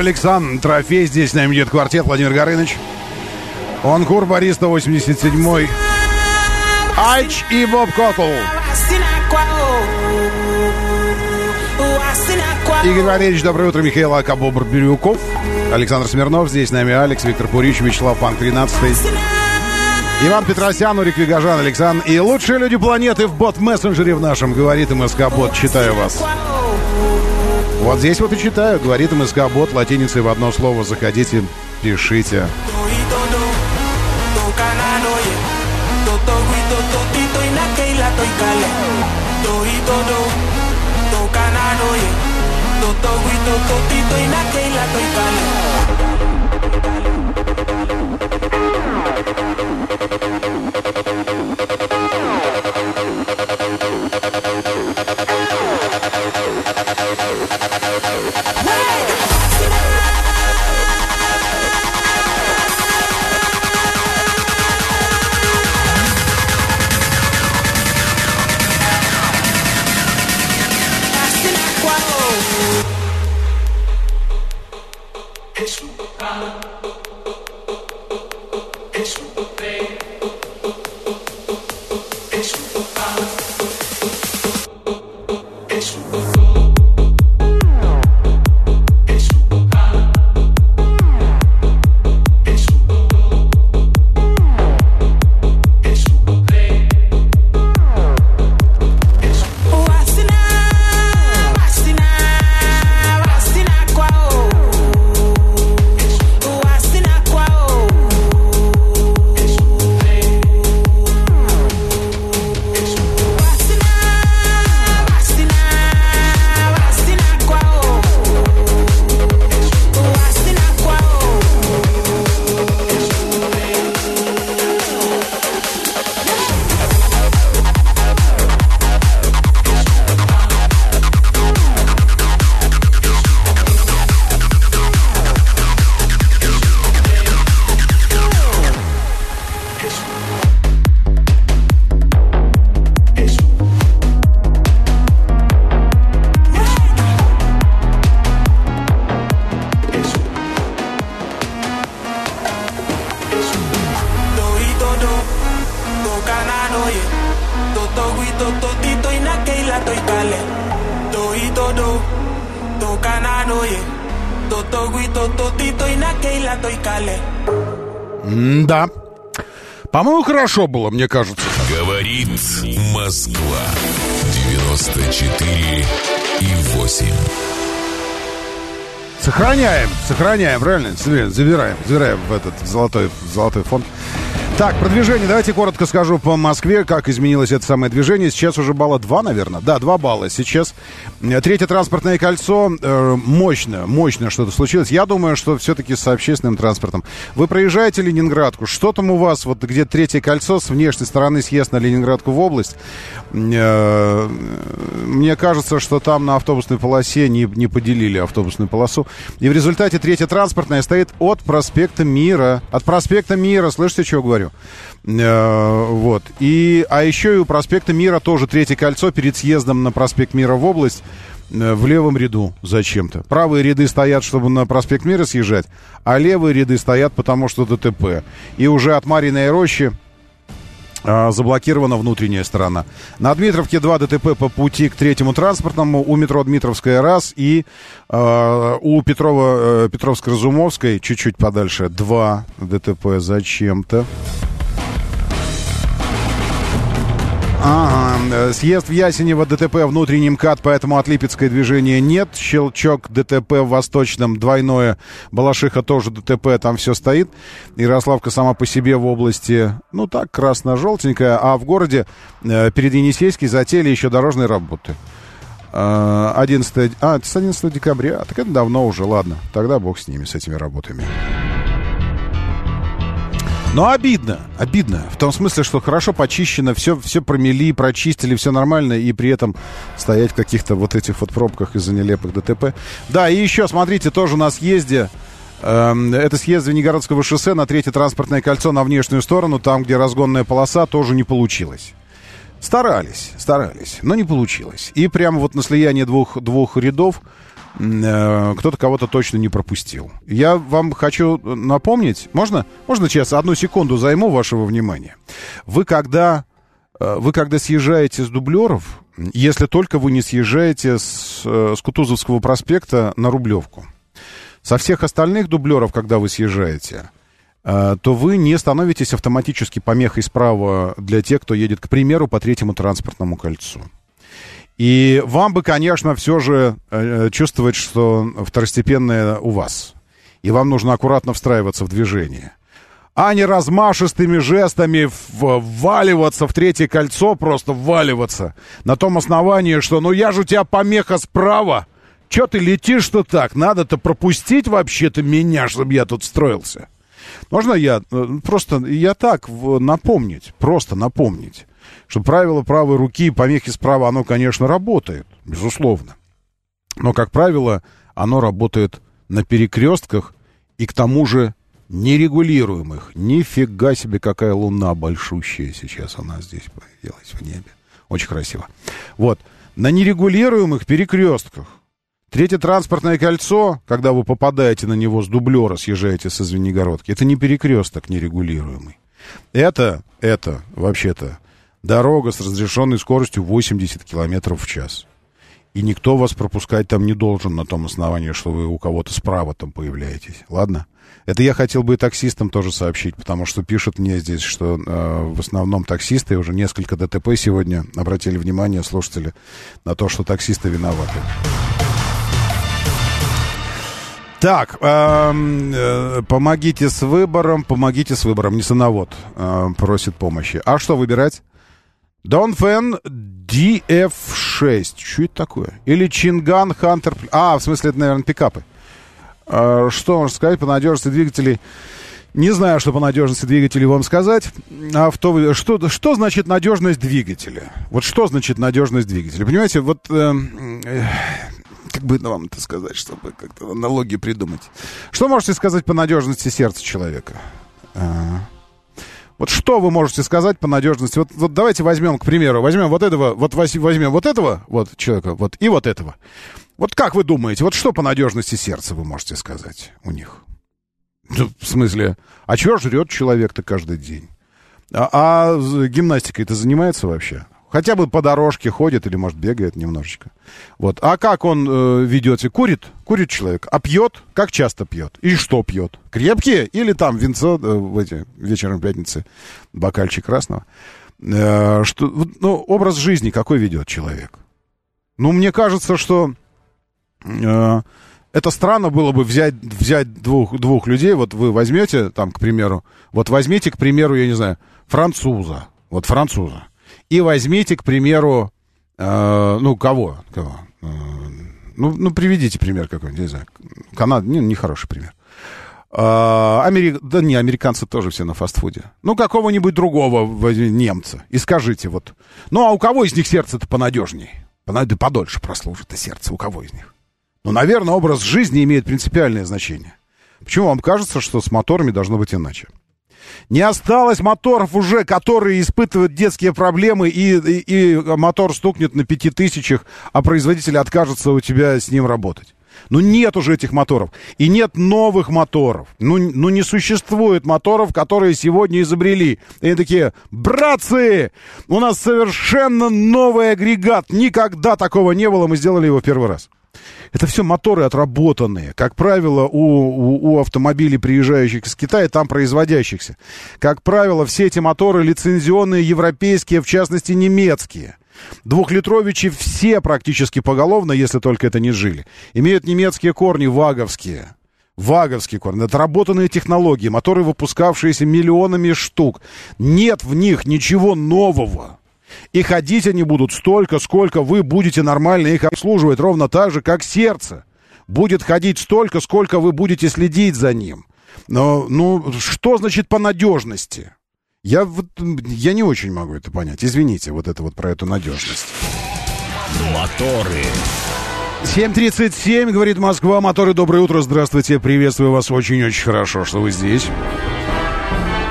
[SPEAKER 2] Александр. Трофей здесь, с нами идет квартет Владимир Горыныч. Он кур Борис 187 Айч и Боб Котл. Игорь Валерьевич, доброе утро, Михаил Акабобр Бирюков. Александр Смирнов, здесь с нами Алекс, Виктор Пурич, Вячеслав Панк 13 Иван Петросян, Урик Вигажан, Александр. И лучшие люди планеты в бот-мессенджере в нашем, говорит МСК-бот. Читаю вас. Вот здесь вот и читаю. Говорит МСК-бот латиницей в одно слово. Заходите, пишите. Да. По-моему, хорошо было, мне кажется.
[SPEAKER 14] Говорит Москва. 94 и 8.
[SPEAKER 2] Сохраняем, сохраняем, правильно? Забираем, забираем в этот в золотой, в золотой фонд. Так, продвижение. Давайте коротко скажу по Москве, как изменилось это самое движение. Сейчас уже балла 2, наверное. Да, 2 балла. Сейчас третье транспортное кольцо. Э, мощно, мощно что-то случилось. Я думаю, что все-таки с общественным транспортом. Вы проезжаете Ленинградку. Что там у вас? Вот где третье кольцо с внешней стороны съезд на Ленинградку в область. Э, мне кажется, что там на автобусной полосе не, не поделили автобусную полосу. И в результате третье транспортное стоит от проспекта Мира. От проспекта Мира. Слышите, что говорю? Э, вот. И, а еще и у проспекта Мира тоже третье кольцо перед съездом на проспект Мира в область э, в левом ряду зачем-то. Правые ряды стоят, чтобы на проспект Мира съезжать, а левые ряды стоят, потому что ДТП. И уже от Мариной рощи заблокирована внутренняя сторона. На Дмитровке 2 ДТП по пути к третьему транспортному, у метро Дмитровская раз и э, у Петрова, э, Петровско-Разумовской чуть-чуть подальше 2 ДТП зачем-то. Ага, съезд в Ясенево, ДТП внутренний МКАД, поэтому от Липецкой движения нет. Щелчок, ДТП в Восточном, двойное. Балашиха тоже ДТП, там все стоит. Ярославка сама по себе в области, ну так, красно-желтенькая. А в городе э, перед Енисейской затеяли еще дорожные работы. 11, э, а, с 11 декабря. Так это давно уже, ладно. Тогда бог с ними, с этими работами. Но обидно, обидно. В том смысле, что хорошо почищено, все, все промели, прочистили, все нормально, и при этом стоять в каких-то вот этих вот пробках из-за нелепых ДТП. Да, и еще, смотрите, тоже на съезде, э, это съезд Звенигородского шоссе на третье транспортное кольцо на внешнюю сторону, там, где разгонная полоса, тоже не получилось. Старались, старались, но не получилось. И прямо вот на слияние двух, двух рядов кто-то кого-то точно не пропустил. Я вам хочу напомнить, можно, можно сейчас одну секунду займу вашего внимания. Вы когда, э, вы когда съезжаете с дублеров, если только вы не съезжаете с, э, с Кутузовского проспекта на Рублевку, со всех остальных дублеров, когда вы съезжаете, э, то вы не становитесь автоматически помехой справа для тех, кто едет, к примеру, по третьему транспортному кольцу. И вам бы, конечно, все же э, чувствовать, что второстепенное у вас. И вам нужно аккуратно встраиваться в движение. А не размашистыми жестами вваливаться в третье кольцо, просто вваливаться. На том основании, что ну я же у тебя помеха справа. Че ты летишь-то так? Надо-то пропустить вообще-то меня, чтобы я тут строился. Можно я э, просто, я так напомнить, просто напомнить что правило правой руки помехи справа, оно, конечно, работает, безусловно. Но, как правило, оно работает на перекрестках и к тому же нерегулируемых. Нифига себе, какая луна большущая сейчас она здесь появилась в небе. Очень красиво. Вот. На нерегулируемых перекрестках. Третье транспортное кольцо, когда вы попадаете на него с дублера, съезжаете со Звенигородки, это не перекресток нерегулируемый. Это, это, вообще-то, дорога с разрешенной скоростью 80 километров в час. И никто вас пропускать там не должен на том основании, что вы у кого-то справа там появляетесь. Ладно? Это я хотел бы и таксистам тоже сообщить, потому что пишут мне здесь, что э, в основном таксисты, уже несколько ДТП сегодня обратили внимание слушатели на то, что таксисты виноваты. Так, э, э, помогите с выбором, помогите с выбором. Несоновод э, просит помощи. А что выбирать? Донфен DF6. Что это такое? Или Чинган Хантер... А, в смысле, это, наверное, пикапы. А, что можно сказать по надежности двигателей? Не знаю, что по надежности двигателей вам сказать. Авто... Что, что значит надежность двигателя? Вот что значит надежность двигателя? Понимаете, вот... Э, э, как бы вам это сказать, чтобы как-то аналогии придумать. Что можете сказать по надежности сердца человека? А, вот что вы можете сказать по надежности? Вот, вот давайте возьмем, к примеру, возьмем вот этого, вот возьмем вот этого вот человека, вот и вот этого. Вот как вы думаете, вот что по надежности сердца вы можете сказать у них? Ну, в смысле, а чего жрет человек-то каждый день? А, а гимнастикой-то занимается вообще? Хотя бы по дорожке ходит или, может, бегает немножечко. Вот. А как он э, ведет? Курит? Курит человек. А пьет? Как часто пьет? И что пьет? Крепкие? Или там винцо э, в эти, вечером пятницы, бокальчик красного? Э, что, ну, образ жизни какой ведет человек? Ну, мне кажется, что э, это странно было бы взять, взять двух, двух людей. Вот вы возьмете, там, к примеру, вот возьмите, к примеру, я не знаю, француза. Вот француза и возьмите, к примеру, э, ну, кого? кого? Э, ну, ну, приведите пример какой-нибудь, не знаю. Канада, не, не хороший пример. Э, Амери... Да не, американцы тоже все на фастфуде. Ну, какого-нибудь другого немца. И скажите вот. Ну, а у кого из них сердце-то понадежней? Да подольше прослужит сердце. У кого из них? Ну, наверное, образ жизни имеет принципиальное значение. Почему вам кажется, что с моторами должно быть иначе? Не осталось моторов уже, которые испытывают детские проблемы, и, и, и мотор стукнет на пяти тысячах, а производитель откажется у тебя с ним работать. Ну, нет уже этих моторов. И нет новых моторов. Ну, ну, не существует моторов, которые сегодня изобрели. И они такие, братцы, у нас совершенно новый агрегат. Никогда такого не было, мы сделали его в первый раз. Это все моторы отработанные. Как правило, у, у, у автомобилей, приезжающих из Китая, там производящихся. Как правило, все эти моторы лицензионные, европейские, в частности, немецкие. Двухлитровичи все практически поголовно, если только это не жили. Имеют немецкие корни, ваговские. Ваговские корни. Отработанные технологии, моторы, выпускавшиеся миллионами штук. Нет в них ничего нового. И ходить они будут столько, сколько вы будете нормально их обслуживать, ровно так же, как сердце. Будет ходить столько, сколько вы будете следить за ним. Но, ну, что значит по надежности? Я, вот, я не очень могу это понять. Извините, вот это вот про эту надежность.
[SPEAKER 14] Моторы.
[SPEAKER 2] 7.37, говорит Москва. Моторы, доброе утро, здравствуйте. Приветствую вас очень-очень хорошо, что вы здесь.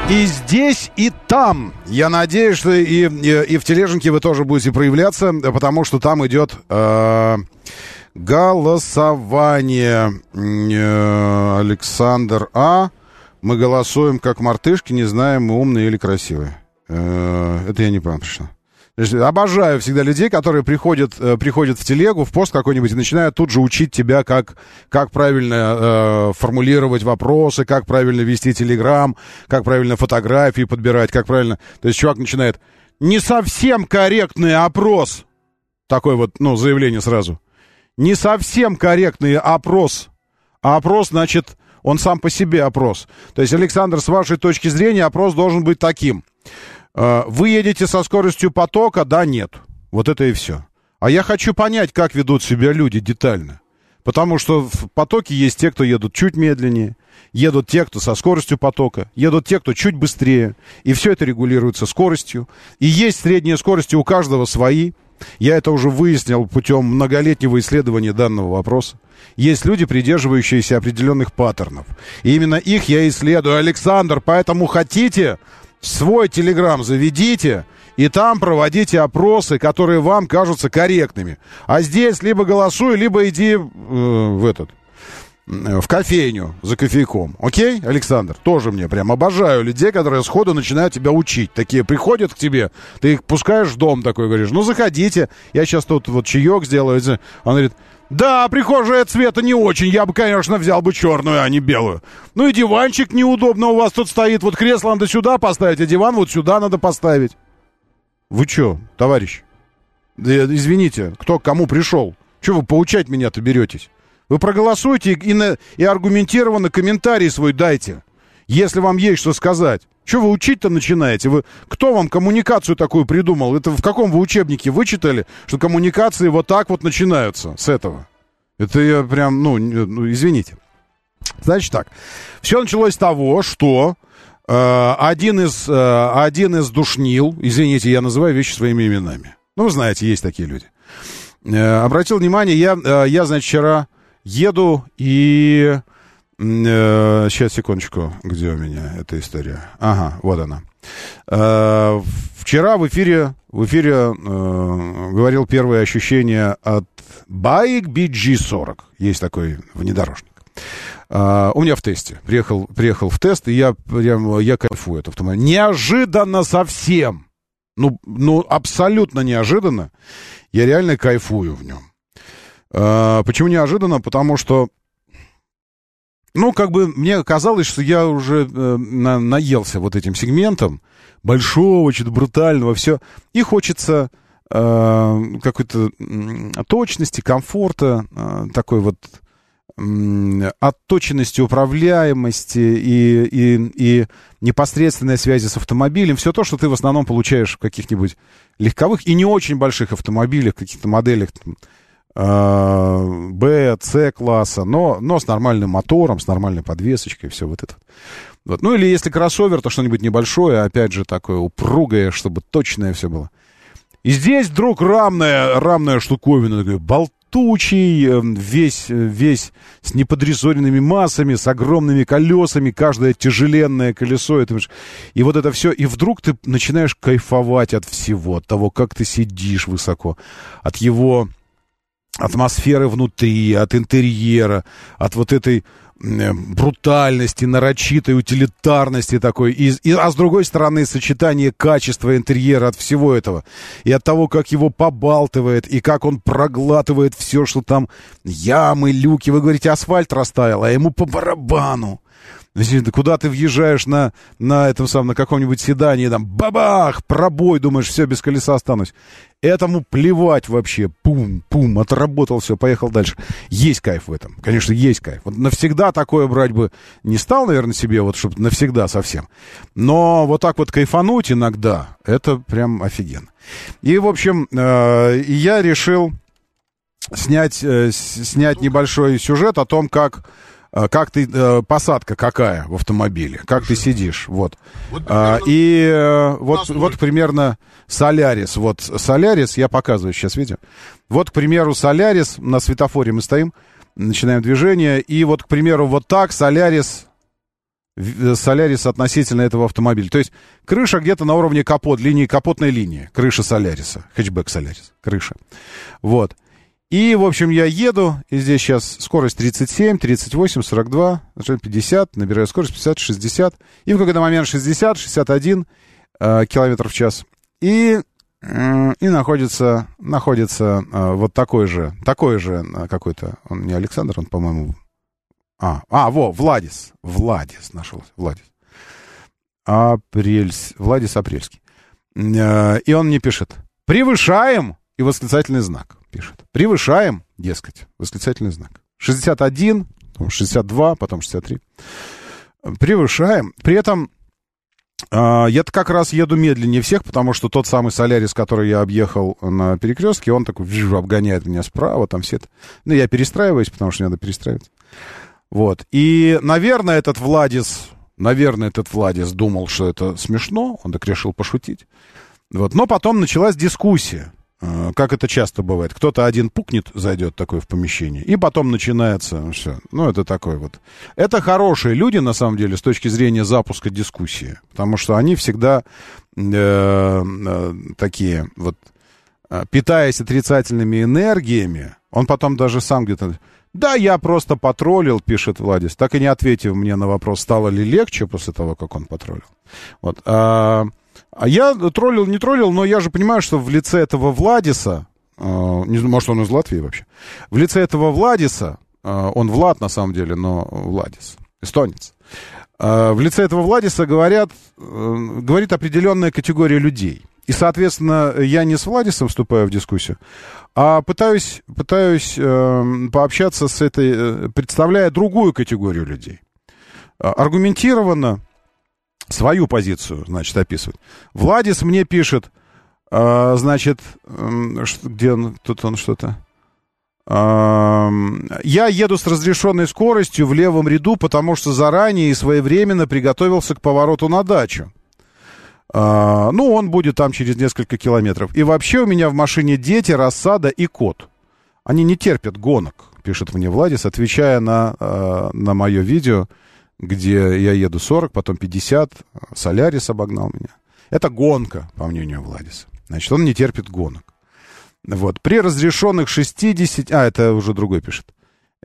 [SPEAKER 2] И здесь, и там. Я надеюсь, что и, и, и в Тележенке вы тоже будете проявляться, потому что там идет... Э, Голосование. Э, Александр А. Мы голосуем как мартышки, не знаем, мы умные или красивые. Э, это я не понял, пришло. Обожаю всегда людей, которые приходят, э, приходят в телегу, в пост какой-нибудь и начинают тут же учить тебя, как, как правильно э, формулировать вопросы, как правильно вести телеграм, как правильно фотографии подбирать, как правильно... То есть чувак начинает... Не совсем корректный опрос. Такое вот, ну, заявление сразу. Не совсем корректный опрос. А опрос, значит, он сам по себе опрос. То есть, Александр, с вашей точки зрения, опрос должен быть таким. Э, вы едете со скоростью потока, да, нет. Вот это и все. А я хочу понять, как ведут себя люди детально. Потому что в потоке есть те, кто едут чуть медленнее, едут те, кто со скоростью потока, едут те, кто чуть быстрее. И все это регулируется скоростью. И есть средние скорости у каждого свои. Я это уже выяснил путем многолетнего исследования данного вопроса. Есть люди, придерживающиеся определенных паттернов. И именно их я исследую. Александр, поэтому хотите, свой телеграм заведите, и там проводите опросы, которые вам кажутся корректными. А здесь либо голосуй, либо иди э, в этот в кофейню за кофейком. Окей, Александр? Тоже мне прям обожаю людей, которые сходу начинают тебя учить. Такие приходят к тебе, ты их пускаешь в дом такой, говоришь, ну заходите, я сейчас тут вот чаек сделаю. Он говорит, да, прихожая цвета не очень. Я бы, конечно, взял бы черную, а не белую. Ну и диванчик неудобно у вас тут стоит. Вот кресло надо сюда поставить, а диван вот сюда надо поставить. Вы что, товарищ? Да, извините, кто к кому пришел? Чего вы поучать меня-то беретесь? Вы проголосуйте и, на, и аргументированно комментарий свой дайте, если вам есть что сказать. Что вы учить-то начинаете? Вы, кто вам коммуникацию такую придумал? Это в каком вы учебнике вычитали, что коммуникации вот так вот начинаются с этого? Это я прям, ну, ну извините. Значит так, все началось с того, что э, один, из, э, один из душнил, извините, я называю вещи своими именами. Ну, вы знаете, есть такие люди. Э, обратил внимание, я, э, я, значит, вчера еду и сейчас, секундочку. Где у меня эта история? Ага, вот она. Э, вчера в эфире, в эфире э, говорил первые ощущения от Байк BG40. Есть такой внедорожник. У меня в тесте. Приехал, приехал в тест, и я прям, я кайфую от автомобиля. Неожиданно совсем. Ну, ну, абсолютно неожиданно. Я реально кайфую в нем. Почему неожиданно? Потому что ну, как бы мне казалось, что я уже э, на, наелся вот этим сегментом большого, что-то брутального, все. И хочется э, какой-то точности, комфорта, э, такой вот э, отточенности, управляемости и, и, и непосредственной связи с автомобилем. Все то, что ты в основном получаешь в каких-нибудь легковых и не очень больших автомобилях, каких-то моделях Б, С класса, но, но с нормальным мотором, с нормальной подвесочкой, все вот это. Вот. Ну или если кроссовер, то что-нибудь небольшое, опять же, такое упругое, чтобы точное все было. И здесь вдруг рамная, рамная штуковина, такой болтучий, эм, весь, весь с неподрезоренными массами, с огромными колесами, каждое тяжеленное колесо. Это, и вот это все, и вдруг ты начинаешь кайфовать от всего, от того, как ты сидишь высоко, от его атмосферы внутри, от интерьера, от вот этой брутальности, нарочитой утилитарности такой, и, и, а с другой стороны сочетание качества интерьера от всего этого, и от того, как его побалтывает, и как он проглатывает все, что там ямы, люки, вы говорите, асфальт растаял, а ему по барабану. Куда ты въезжаешь на, на этом самом, на каком-нибудь седании, там, бабах, пробой, думаешь, все, без колеса останусь. Этому плевать вообще. Пум, пум, отработал все, поехал дальше. Есть кайф в этом. Конечно, есть кайф. Вот навсегда такое брать бы не стал, наверное, себе, вот, чтобы навсегда совсем. Но вот так вот кайфануть иногда, это прям офигенно. И, в общем, э, я решил снять, э, снять небольшой сюжет о том, как как ты, э, посадка какая в автомобиле, как ты сидишь, вот. вот а, и э, вот, вот примерно Солярис, вот Солярис, я показываю сейчас видео. Вот, к примеру, Солярис, на светофоре мы стоим, начинаем движение, и вот, к примеру, вот так Солярис, Солярис относительно этого автомобиля. То есть крыша где-то на уровне капот, линии, капотной линии, крыша Соляриса, хэтчбэк Солярис, крыша. Вот. И, в общем, я еду, и здесь сейчас скорость 37, 38, 42, 50, набираю скорость 50, 60, и в какой-то момент 60, 61 э, километров в час. И, э, и находится, находится э, вот такой же, такой же э, какой-то, он не Александр, он, по-моему, а, а, во, Владис, Владис нашелся, Владис. Апрельс, Владис Апрельский. Э, и он мне пишет, превышаем, и восклицательный знак пишет. Превышаем, дескать, восклицательный знак. 61, 62, потом 63. Превышаем. При этом э, я-то как раз еду медленнее всех, потому что тот самый Солярис, который я объехал на перекрестке, он такой вжу, обгоняет меня справа, там все это. Ну, я перестраиваюсь, потому что надо перестраиваться. Вот. И, наверное, этот Владис, наверное, этот Владис думал, что это смешно, он так решил пошутить. Вот. Но потом началась дискуссия. Э, как это часто бывает. Кто-то один пукнет, зайдет такой в помещение, и потом начинается все. Ну, это такой вот. Это хорошие люди, на самом деле, с точки зрения запуска дискуссии. Потому что они всегда э, э, такие вот, э, питаясь отрицательными энергиями, он потом даже сам где-то... Да, я просто потроллил, пишет Владис, так и не ответив мне на вопрос, стало ли легче после того, как он потроллил. Вот. А, а я троллил, не троллил, но я же понимаю, что в лице этого Владиса, э, не, может, он из Латвии вообще, в лице этого Владиса, э, он Влад на самом деле, но Владис, эстонец, э, в лице этого Владиса говорят, э, говорит определенная категория людей. И, соответственно, я не с Владисом вступаю в дискуссию, а пытаюсь, пытаюсь э, пообщаться с этой, э, представляя другую категорию людей. Аргументированно, свою позицию, значит, описывает. Владис мне пишет, э, значит, где он, тут он что-то... Я еду с разрешенной скоростью в левом ряду, потому что заранее и своевременно приготовился к повороту на дачу. Uh, ну, он будет там через несколько километров. И вообще у меня в машине дети, рассада и кот. Они не терпят гонок, пишет мне Владис, отвечая на, uh, на мое видео, где я еду 40, потом 50, Солярис обогнал меня. Это гонка, по мнению Владиса. Значит, он не терпит гонок. Вот. При разрешенных 60... А, это уже другой пишет.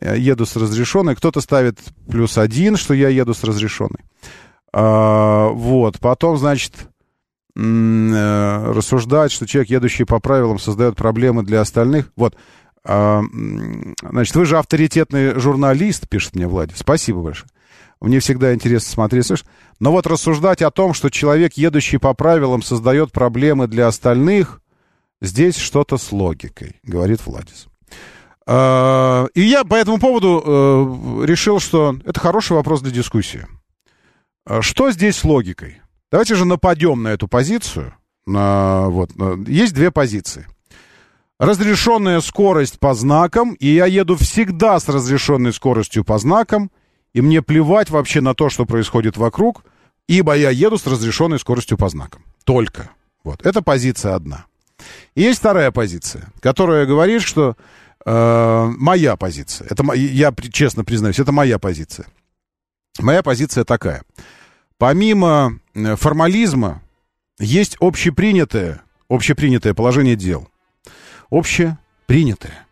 [SPEAKER 2] Еду с разрешенной. Кто-то ставит плюс один, что я еду с разрешенной. А, вот. Потом, значит, Э, рассуждать, что человек, едущий по правилам, создает проблемы для остальных. Вот. А, значит, вы же авторитетный журналист, пишет мне Владимир. Спасибо большое. Мне всегда интересно смотреть, слышишь? Но вот рассуждать о том, что человек, едущий по правилам, создает проблемы для остальных, здесь что-то с логикой, говорит Владис. А, и я по этому поводу э, решил, что это хороший вопрос для дискуссии. А что здесь с логикой? Давайте же нападем на эту позицию. Вот, есть две позиции. Разрешенная скорость по знакам, и я еду всегда с разрешенной скоростью по знакам, и мне плевать вообще на то, что происходит вокруг, ибо я еду с разрешенной скоростью по знакам. Только. Вот. Это позиция одна. И есть вторая позиция, которая говорит, что э, моя позиция, это, я честно признаюсь, это моя позиция. Моя позиция такая – помимо э, формализма, есть общепринятое, общепринятое положение дел. Общепринятое.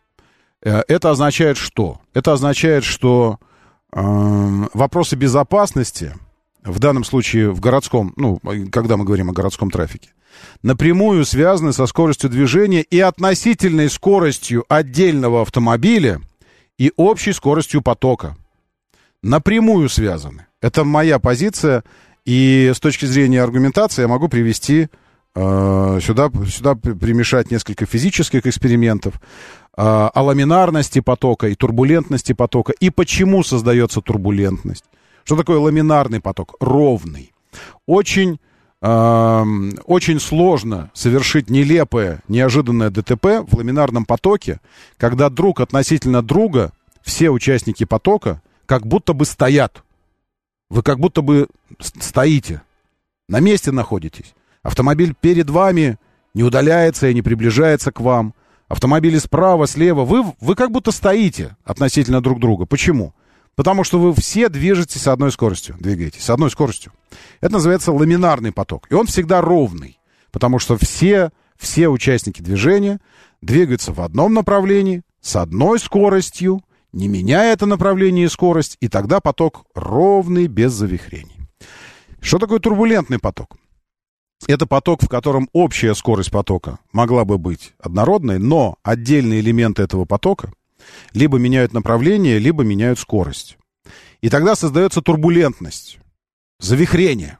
[SPEAKER 2] Э, это означает что? Это означает, что вопросы безопасности, в данном случае в городском, ну, когда мы говорим о городском трафике, напрямую связаны со скоростью движения и относительной скоростью отдельного автомобиля и общей скоростью потока. Напрямую связаны. Это моя позиция, и с точки зрения аргументации я могу привести э, сюда, сюда примешать несколько физических экспериментов э, о ламинарности потока и турбулентности потока, и почему создается турбулентность. Что такое ламинарный поток? Ровный. Очень, э, очень сложно совершить нелепое, неожиданное ДТП в ламинарном потоке, когда друг относительно друга, все участники потока, как будто бы стоят вы как будто бы стоите, на месте находитесь. Автомобиль перед вами не удаляется и не приближается к вам. Автомобили справа, слева. Вы, вы как будто стоите относительно друг друга. Почему? Потому что вы все движетесь с одной скоростью, двигаетесь с одной скоростью. Это называется ламинарный поток. И он всегда ровный, потому что все, все участники движения двигаются в одном направлении, с одной скоростью, не меняя это направление и скорость, и тогда поток ровный, без завихрений. Что такое турбулентный поток? Это поток, в котором общая скорость потока могла бы быть однородной, но отдельные элементы этого потока либо меняют направление, либо меняют скорость. И тогда создается турбулентность, завихрение.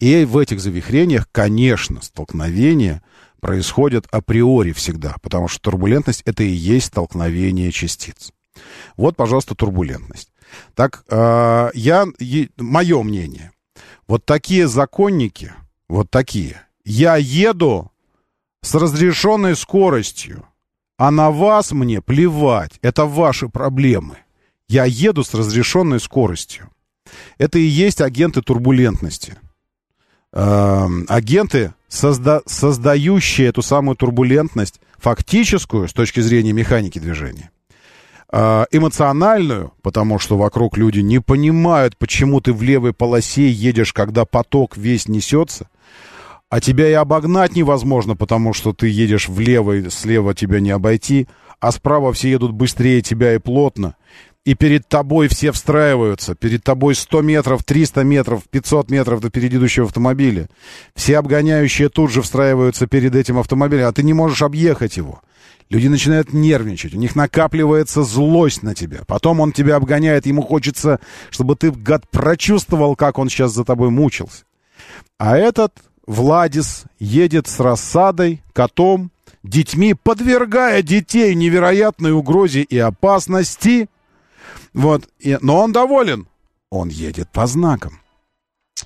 [SPEAKER 2] И в этих завихрениях, конечно, столкновения происходят априори всегда, потому что турбулентность — это и есть столкновение частиц. Вот, пожалуйста, турбулентность. Так, э, я, мое мнение, вот такие законники, вот такие, я еду с разрешенной скоростью, а на вас мне плевать, это ваши проблемы. Я еду с разрешенной скоростью. Это и есть агенты турбулентности. Э, агенты, созда создающие эту самую турбулентность, фактическую с точки зрения механики движения, э, эмоциональную, потому что вокруг люди не понимают, почему ты в левой полосе едешь, когда поток весь несется, а тебя и обогнать невозможно, потому что ты едешь влево, и слева тебя не обойти, а справа все едут быстрее тебя и плотно и перед тобой все встраиваются. Перед тобой 100 метров, 300 метров, 500 метров до перед идущего автомобиля. Все обгоняющие тут же встраиваются перед этим автомобилем, а ты не можешь объехать его. Люди начинают нервничать, у них накапливается злость на тебя. Потом он тебя обгоняет, ему хочется, чтобы ты, гад, прочувствовал, как он сейчас за тобой мучился. А этот Владис едет с рассадой, котом, детьми, подвергая детей невероятной угрозе и опасности – вот. И, но он доволен. Он едет по знакам.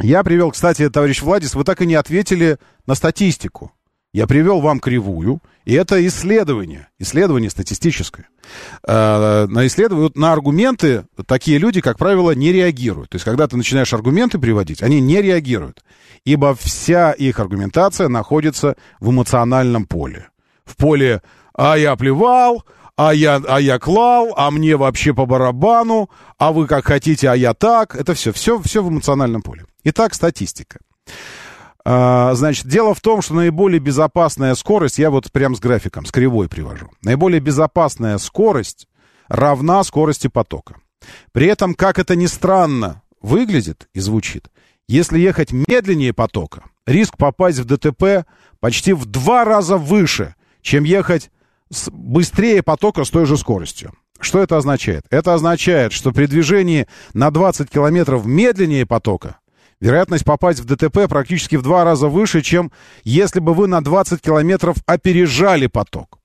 [SPEAKER 2] Я привел, кстати, товарищ Владис, вы так и не ответили на статистику. Я привел вам кривую, и это исследование, исследование статистическое. Э, на исследование, на аргументы такие люди, как правило, не реагируют. То есть, когда ты начинаешь аргументы приводить, они не реагируют, ибо вся их аргументация находится в эмоциональном поле. В поле «а я плевал», а я, а я клал, а мне вообще по барабану, а вы как хотите, а я так. Это все, все, все в эмоциональном поле. Итак, статистика. А, значит, дело в том, что наиболее безопасная скорость, я вот прям с графиком, с кривой привожу. Наиболее безопасная скорость равна скорости потока. При этом, как это ни странно выглядит и звучит, если ехать медленнее потока, риск попасть в ДТП почти в два раза выше, чем ехать быстрее потока с той же скоростью. Что это означает? Это означает, что при движении на 20 километров медленнее потока вероятность попасть в ДТП практически в два раза выше, чем если бы вы на 20 километров опережали поток.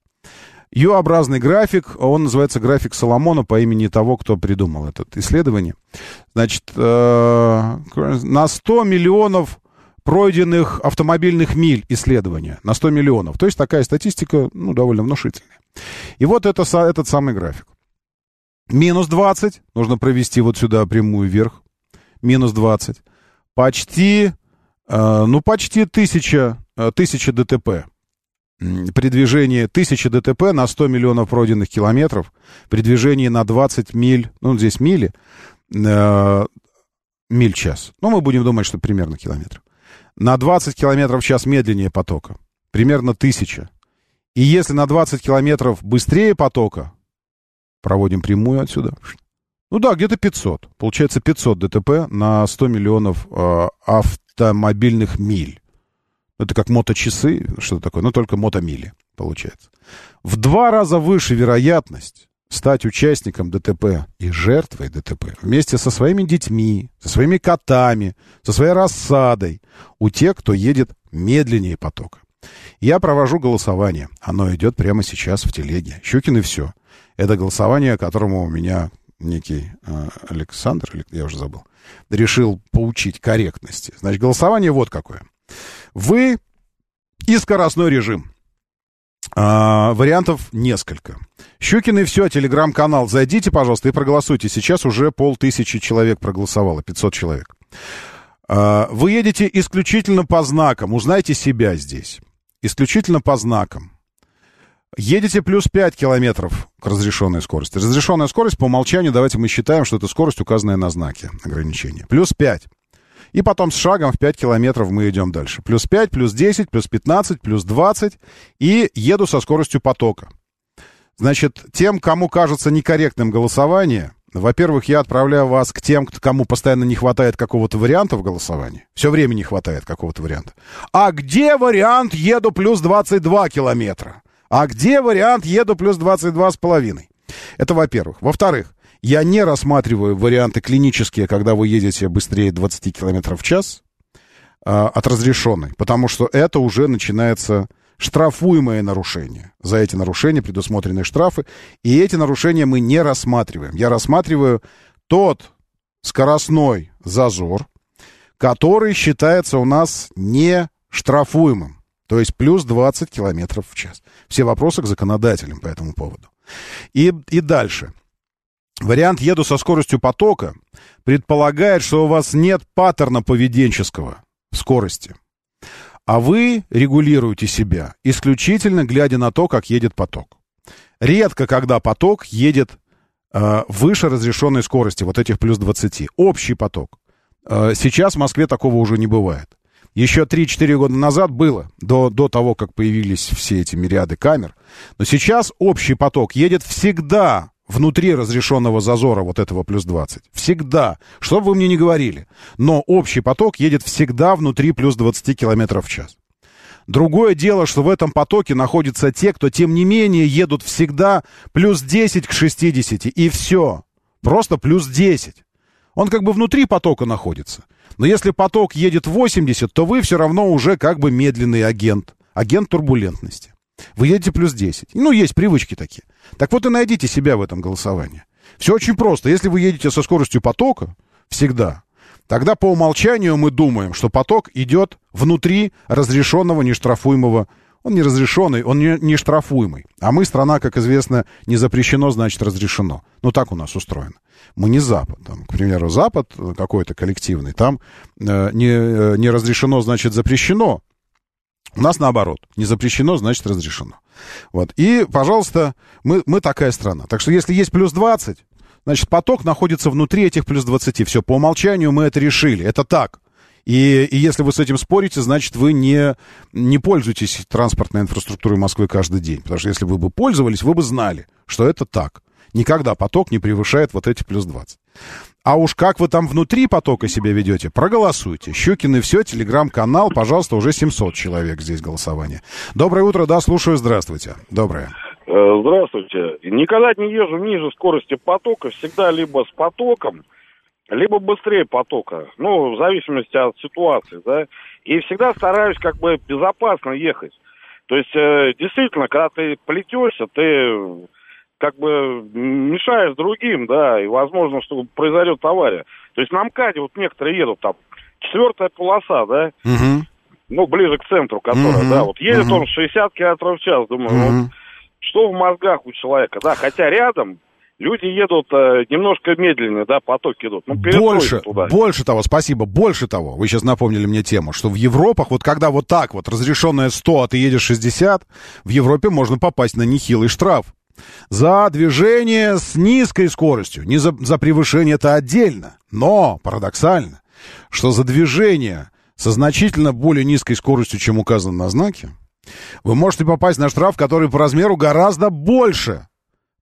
[SPEAKER 2] Ю-образный график, он называется график Соломона по имени того, кто придумал это исследование. Значит, э, на 100 миллионов пройденных автомобильных миль исследования на 100 миллионов. То есть такая статистика, ну, довольно внушительная. И вот это, этот самый график. Минус 20, нужно провести вот сюда прямую вверх. Минус 20. Почти, э, ну, почти 1000, 1000 ДТП. При движении 1000 ДТП на 100 миллионов пройденных километров, при движении на 20 миль, ну, здесь мили, э, миль час. Ну, мы будем думать, что примерно километров на 20 километров в час медленнее потока. Примерно 1000. И если на 20 километров быстрее потока, проводим прямую отсюда, ну да, где-то 500. Получается 500 ДТП на 100 миллионов э, автомобильных миль. Это как моточасы, что такое, но только мотомили, получается. В два раза выше вероятность стать участником ДТП и жертвой ДТП вместе со своими детьми, со своими котами, со своей рассадой у тех, кто едет медленнее потока. Я провожу голосование. Оно идет прямо сейчас в телеге. Щукин и все. Это голосование, которому у меня некий э, Александр, я уже забыл, решил поучить корректности. Значит, голосование вот какое. Вы и скоростной режим. А, вариантов несколько. Щукин и все, телеграм-канал. Зайдите, пожалуйста, и проголосуйте. Сейчас уже полтысячи человек проголосовало, 500 человек. А, вы едете исключительно по знакам. Узнайте себя здесь. Исключительно по знакам. Едете плюс 5 километров к разрешенной скорости. Разрешенная скорость по умолчанию, давайте мы считаем, что это скорость, указанная на знаке ограничения. Плюс 5. И потом с шагом в 5 километров мы идем дальше. Плюс 5, плюс 10, плюс 15, плюс 20. И еду со скоростью потока. Значит, тем, кому кажется некорректным голосование, во-первых, я отправляю вас к тем, кому постоянно не хватает какого-то варианта в голосовании. Все время не хватает какого-то варианта. А где вариант «еду плюс 22 километра»? А где вариант «еду плюс 22 с половиной»? Это во-первых. Во-вторых, я не рассматриваю варианты клинические, когда вы едете быстрее 20 километров в час э, от разрешенной, потому что это уже начинается штрафуемое нарушение. За эти нарушения предусмотрены штрафы, и эти нарушения мы не рассматриваем. Я рассматриваю тот скоростной зазор, который считается у нас не штрафуемым, то есть плюс 20 километров в час. Все вопросы к законодателям по этому поводу. И, и дальше. Вариант «еду со скоростью потока» предполагает, что у вас нет паттерна поведенческого в скорости а вы регулируете себя исключительно глядя на то, как едет поток. Редко, когда поток едет э, выше разрешенной скорости, вот этих плюс 20. Общий поток. Э, сейчас в Москве такого уже не бывает. Еще 3-4 года назад было, до, до того, как появились все эти мириады камер. Но сейчас общий поток едет всегда внутри разрешенного зазора вот этого плюс 20. Всегда. Что бы вы мне ни говорили. Но общий поток едет всегда внутри плюс 20 км в час. Другое дело, что в этом потоке находятся те, кто, тем не менее, едут всегда плюс 10 к 60, и все. Просто плюс 10. Он как бы внутри потока находится. Но если поток едет 80, то вы все равно уже как бы медленный агент. Агент турбулентности. Вы едете плюс 10. Ну, есть привычки такие. Так вот и найдите себя в этом голосовании. Все очень просто. Если вы едете со скоростью потока, всегда, тогда по умолчанию мы думаем, что поток идет внутри разрешенного нештрафуемого он не разрешенный, он не, не штрафуемый. А мы страна, как известно, не запрещено, значит разрешено. Ну, так у нас устроено. Мы не Запад. Там, к примеру, Запад какой-то коллективный, там э, не, э, не разрешено, значит запрещено. У нас наоборот. Не запрещено, значит разрешено. Вот. И, пожалуйста, мы, мы такая страна. Так что если есть плюс 20, значит, поток находится внутри этих плюс 20. Все, по умолчанию мы это решили. Это так. И, и если вы с этим спорите, значит, вы не, не пользуетесь транспортной инфраструктурой Москвы каждый день. Потому что если вы бы пользовались, вы бы знали, что это так. Никогда поток не превышает вот эти плюс 20. А уж как вы там внутри потока себя ведете, проголосуйте. Щукин и все, телеграм-канал, пожалуйста, уже 700 человек здесь голосование. Доброе утро, да, слушаю, здравствуйте. Доброе.
[SPEAKER 12] Э, здравствуйте. Никогда не езжу ниже скорости потока, всегда либо с потоком, либо быстрее потока. Ну, в зависимости от ситуации, да. И всегда стараюсь как бы безопасно ехать. То есть, э, действительно, когда ты плетешься, ты как бы мешаешь другим, да, и возможно, что произойдет авария. То есть на МКАДе вот некоторые едут там, четвертая полоса, да,
[SPEAKER 2] угу.
[SPEAKER 12] ну, ближе к центру, которая,
[SPEAKER 2] Мгм.
[SPEAKER 12] да, вот едет
[SPEAKER 2] Мгм.
[SPEAKER 12] он 60 километров в час, думаю,
[SPEAKER 2] Мгм.
[SPEAKER 12] вот, что в мозгах у человека, да, хотя рядом люди едут э, немножко медленнее, да, потоки идут, ну,
[SPEAKER 2] Больше,
[SPEAKER 12] туда.
[SPEAKER 2] больше того, спасибо, больше того. Вы сейчас напомнили мне тему, что в Европах, вот когда вот так вот разрешенное 100, а ты едешь 60, в Европе можно попасть на нехилый штраф. За движение с низкой скоростью, не за, за превышение это отдельно, но парадоксально, что за движение со значительно более низкой скоростью, чем указано на знаке, вы можете попасть на штраф, который по размеру гораздо больше.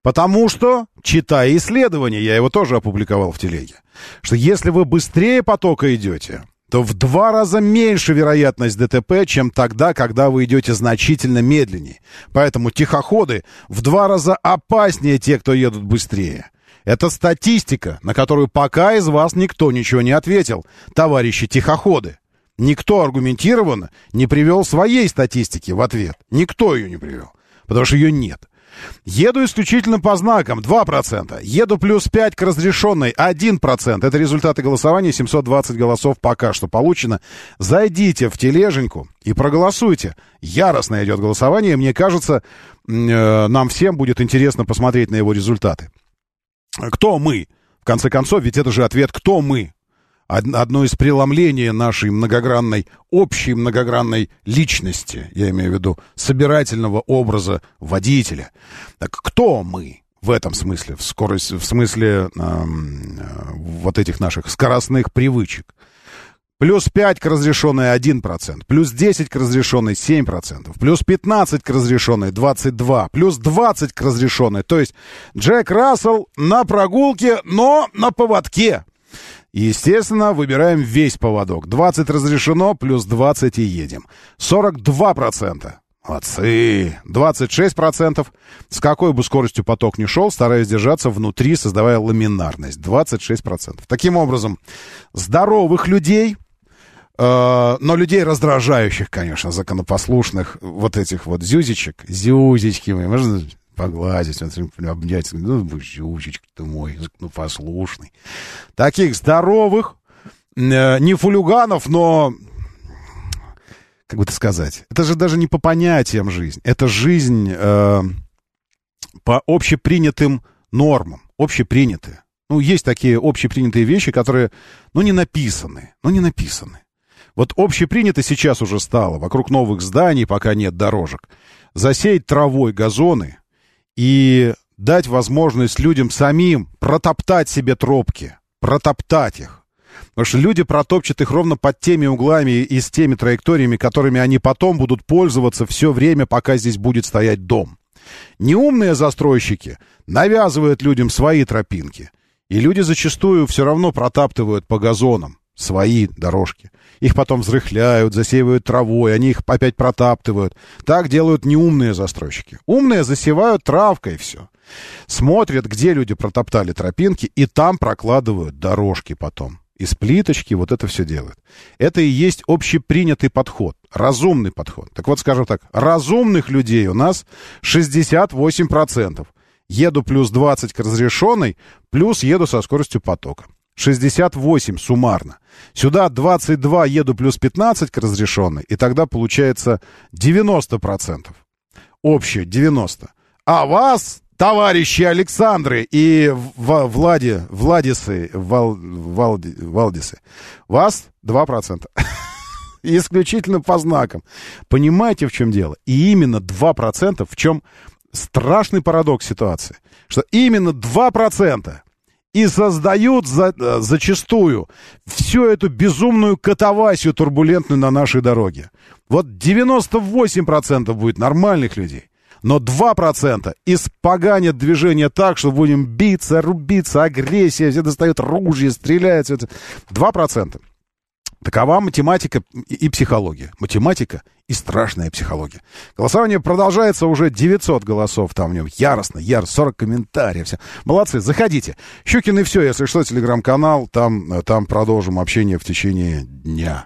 [SPEAKER 2] Потому что, читая исследование, я его тоже опубликовал в телеге, что если вы быстрее потока идете, то в два раза меньше вероятность ДТП, чем тогда, когда вы идете значительно медленнее. Поэтому тихоходы в два раза опаснее те, кто едут быстрее. Это статистика, на которую пока из вас никто ничего не ответил, товарищи тихоходы. Никто аргументированно не привел своей статистики в ответ. Никто ее не привел, потому что ее нет. Еду исключительно по знакам 2%. Еду плюс 5 к разрешенной 1%. Это результаты голосования. 720 голосов пока что получено. Зайдите в тележеньку и проголосуйте. Яростно идет голосование. Мне кажется, э, нам всем будет интересно посмотреть на его результаты. Кто мы? В конце концов, ведь это же ответ «Кто мы?». Од- Одно из преломлений нашей многогранной, общей многогранной личности, я имею в виду собирательного образа водителя. Так кто мы в этом смысле, в, скорость, в смысле эм, вот этих наших скоростных привычек? Плюс 5 к разрешенной 1%. Плюс 10 к разрешенной 7%. Плюс 15 к разрешенной 22. Плюс 20 к разрешенной. То есть Джек Рассел на прогулке, но на поводке. Естественно, выбираем весь поводок. 20 разрешено, плюс 20 и едем. 42%. Молодцы. 26%. С какой бы скоростью поток ни шел, стараясь держаться внутри, создавая ламинарность. 26%. Таким образом, здоровых людей, э, но людей раздражающих, конечно, законопослушных, вот этих вот зюзичек, зюзички мои, можно погладить, обнять, ну, зюзичка ты мой, ну, послушный. Таких здоровых, э, не фулюганов, но как бы это сказать, это же даже не по понятиям жизнь, это жизнь э, по общепринятым нормам, общепринятые. Ну, есть такие общепринятые вещи, которые, ну, не написаны, ну, не написаны. Вот общепринято сейчас уже стало, вокруг новых зданий, пока нет дорожек, засеять травой газоны и дать возможность людям самим протоптать себе тропки, протоптать их. Потому что люди протопчут их ровно под теми углами и с теми траекториями, которыми они потом будут пользоваться все время, пока здесь будет стоять дом. Неумные застройщики навязывают людям свои тропинки. И люди зачастую все равно протаптывают по газонам свои дорожки. Их потом взрыхляют, засеивают травой, они их опять протаптывают. Так делают неумные застройщики. Умные засевают травкой все. Смотрят, где люди протоптали тропинки, и там прокладывают дорожки потом из плиточки вот это все делают. Это и есть общепринятый подход, разумный подход. Так вот, скажем так, разумных людей у нас 68%. Еду плюс 20 к разрешенной, плюс еду со скоростью потока. 68 суммарно. Сюда 22 еду плюс 15 к разрешенной, и тогда получается 90%. Общее 90%. А вас товарищи Александры и в, Влади, Владисы, Вал, Валди, Валдисы, вас 2%. Исключительно по знакам. Понимаете, в чем дело? И именно 2% в чем страшный парадокс ситуации. Что именно 2% и создают за, э, зачастую всю эту безумную катавасию турбулентную на нашей дороге. Вот 98% будет нормальных людей но 2% испоганят движение так, что будем биться, рубиться, агрессия, все достают ружья, стреляют. Все это. 2%. Такова математика и психология. Математика и страшная психология. Голосование продолжается уже 900 голосов там в нем. Яростно, яростно, 40 комментариев. Все. Молодцы, заходите. Щукин и все, если что, телеграм-канал, там, там продолжим общение в течение дня.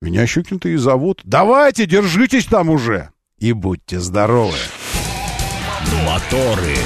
[SPEAKER 2] Меня Щукин-то и зовут. Давайте, держитесь там уже. И будьте здоровы.
[SPEAKER 14] Моторы.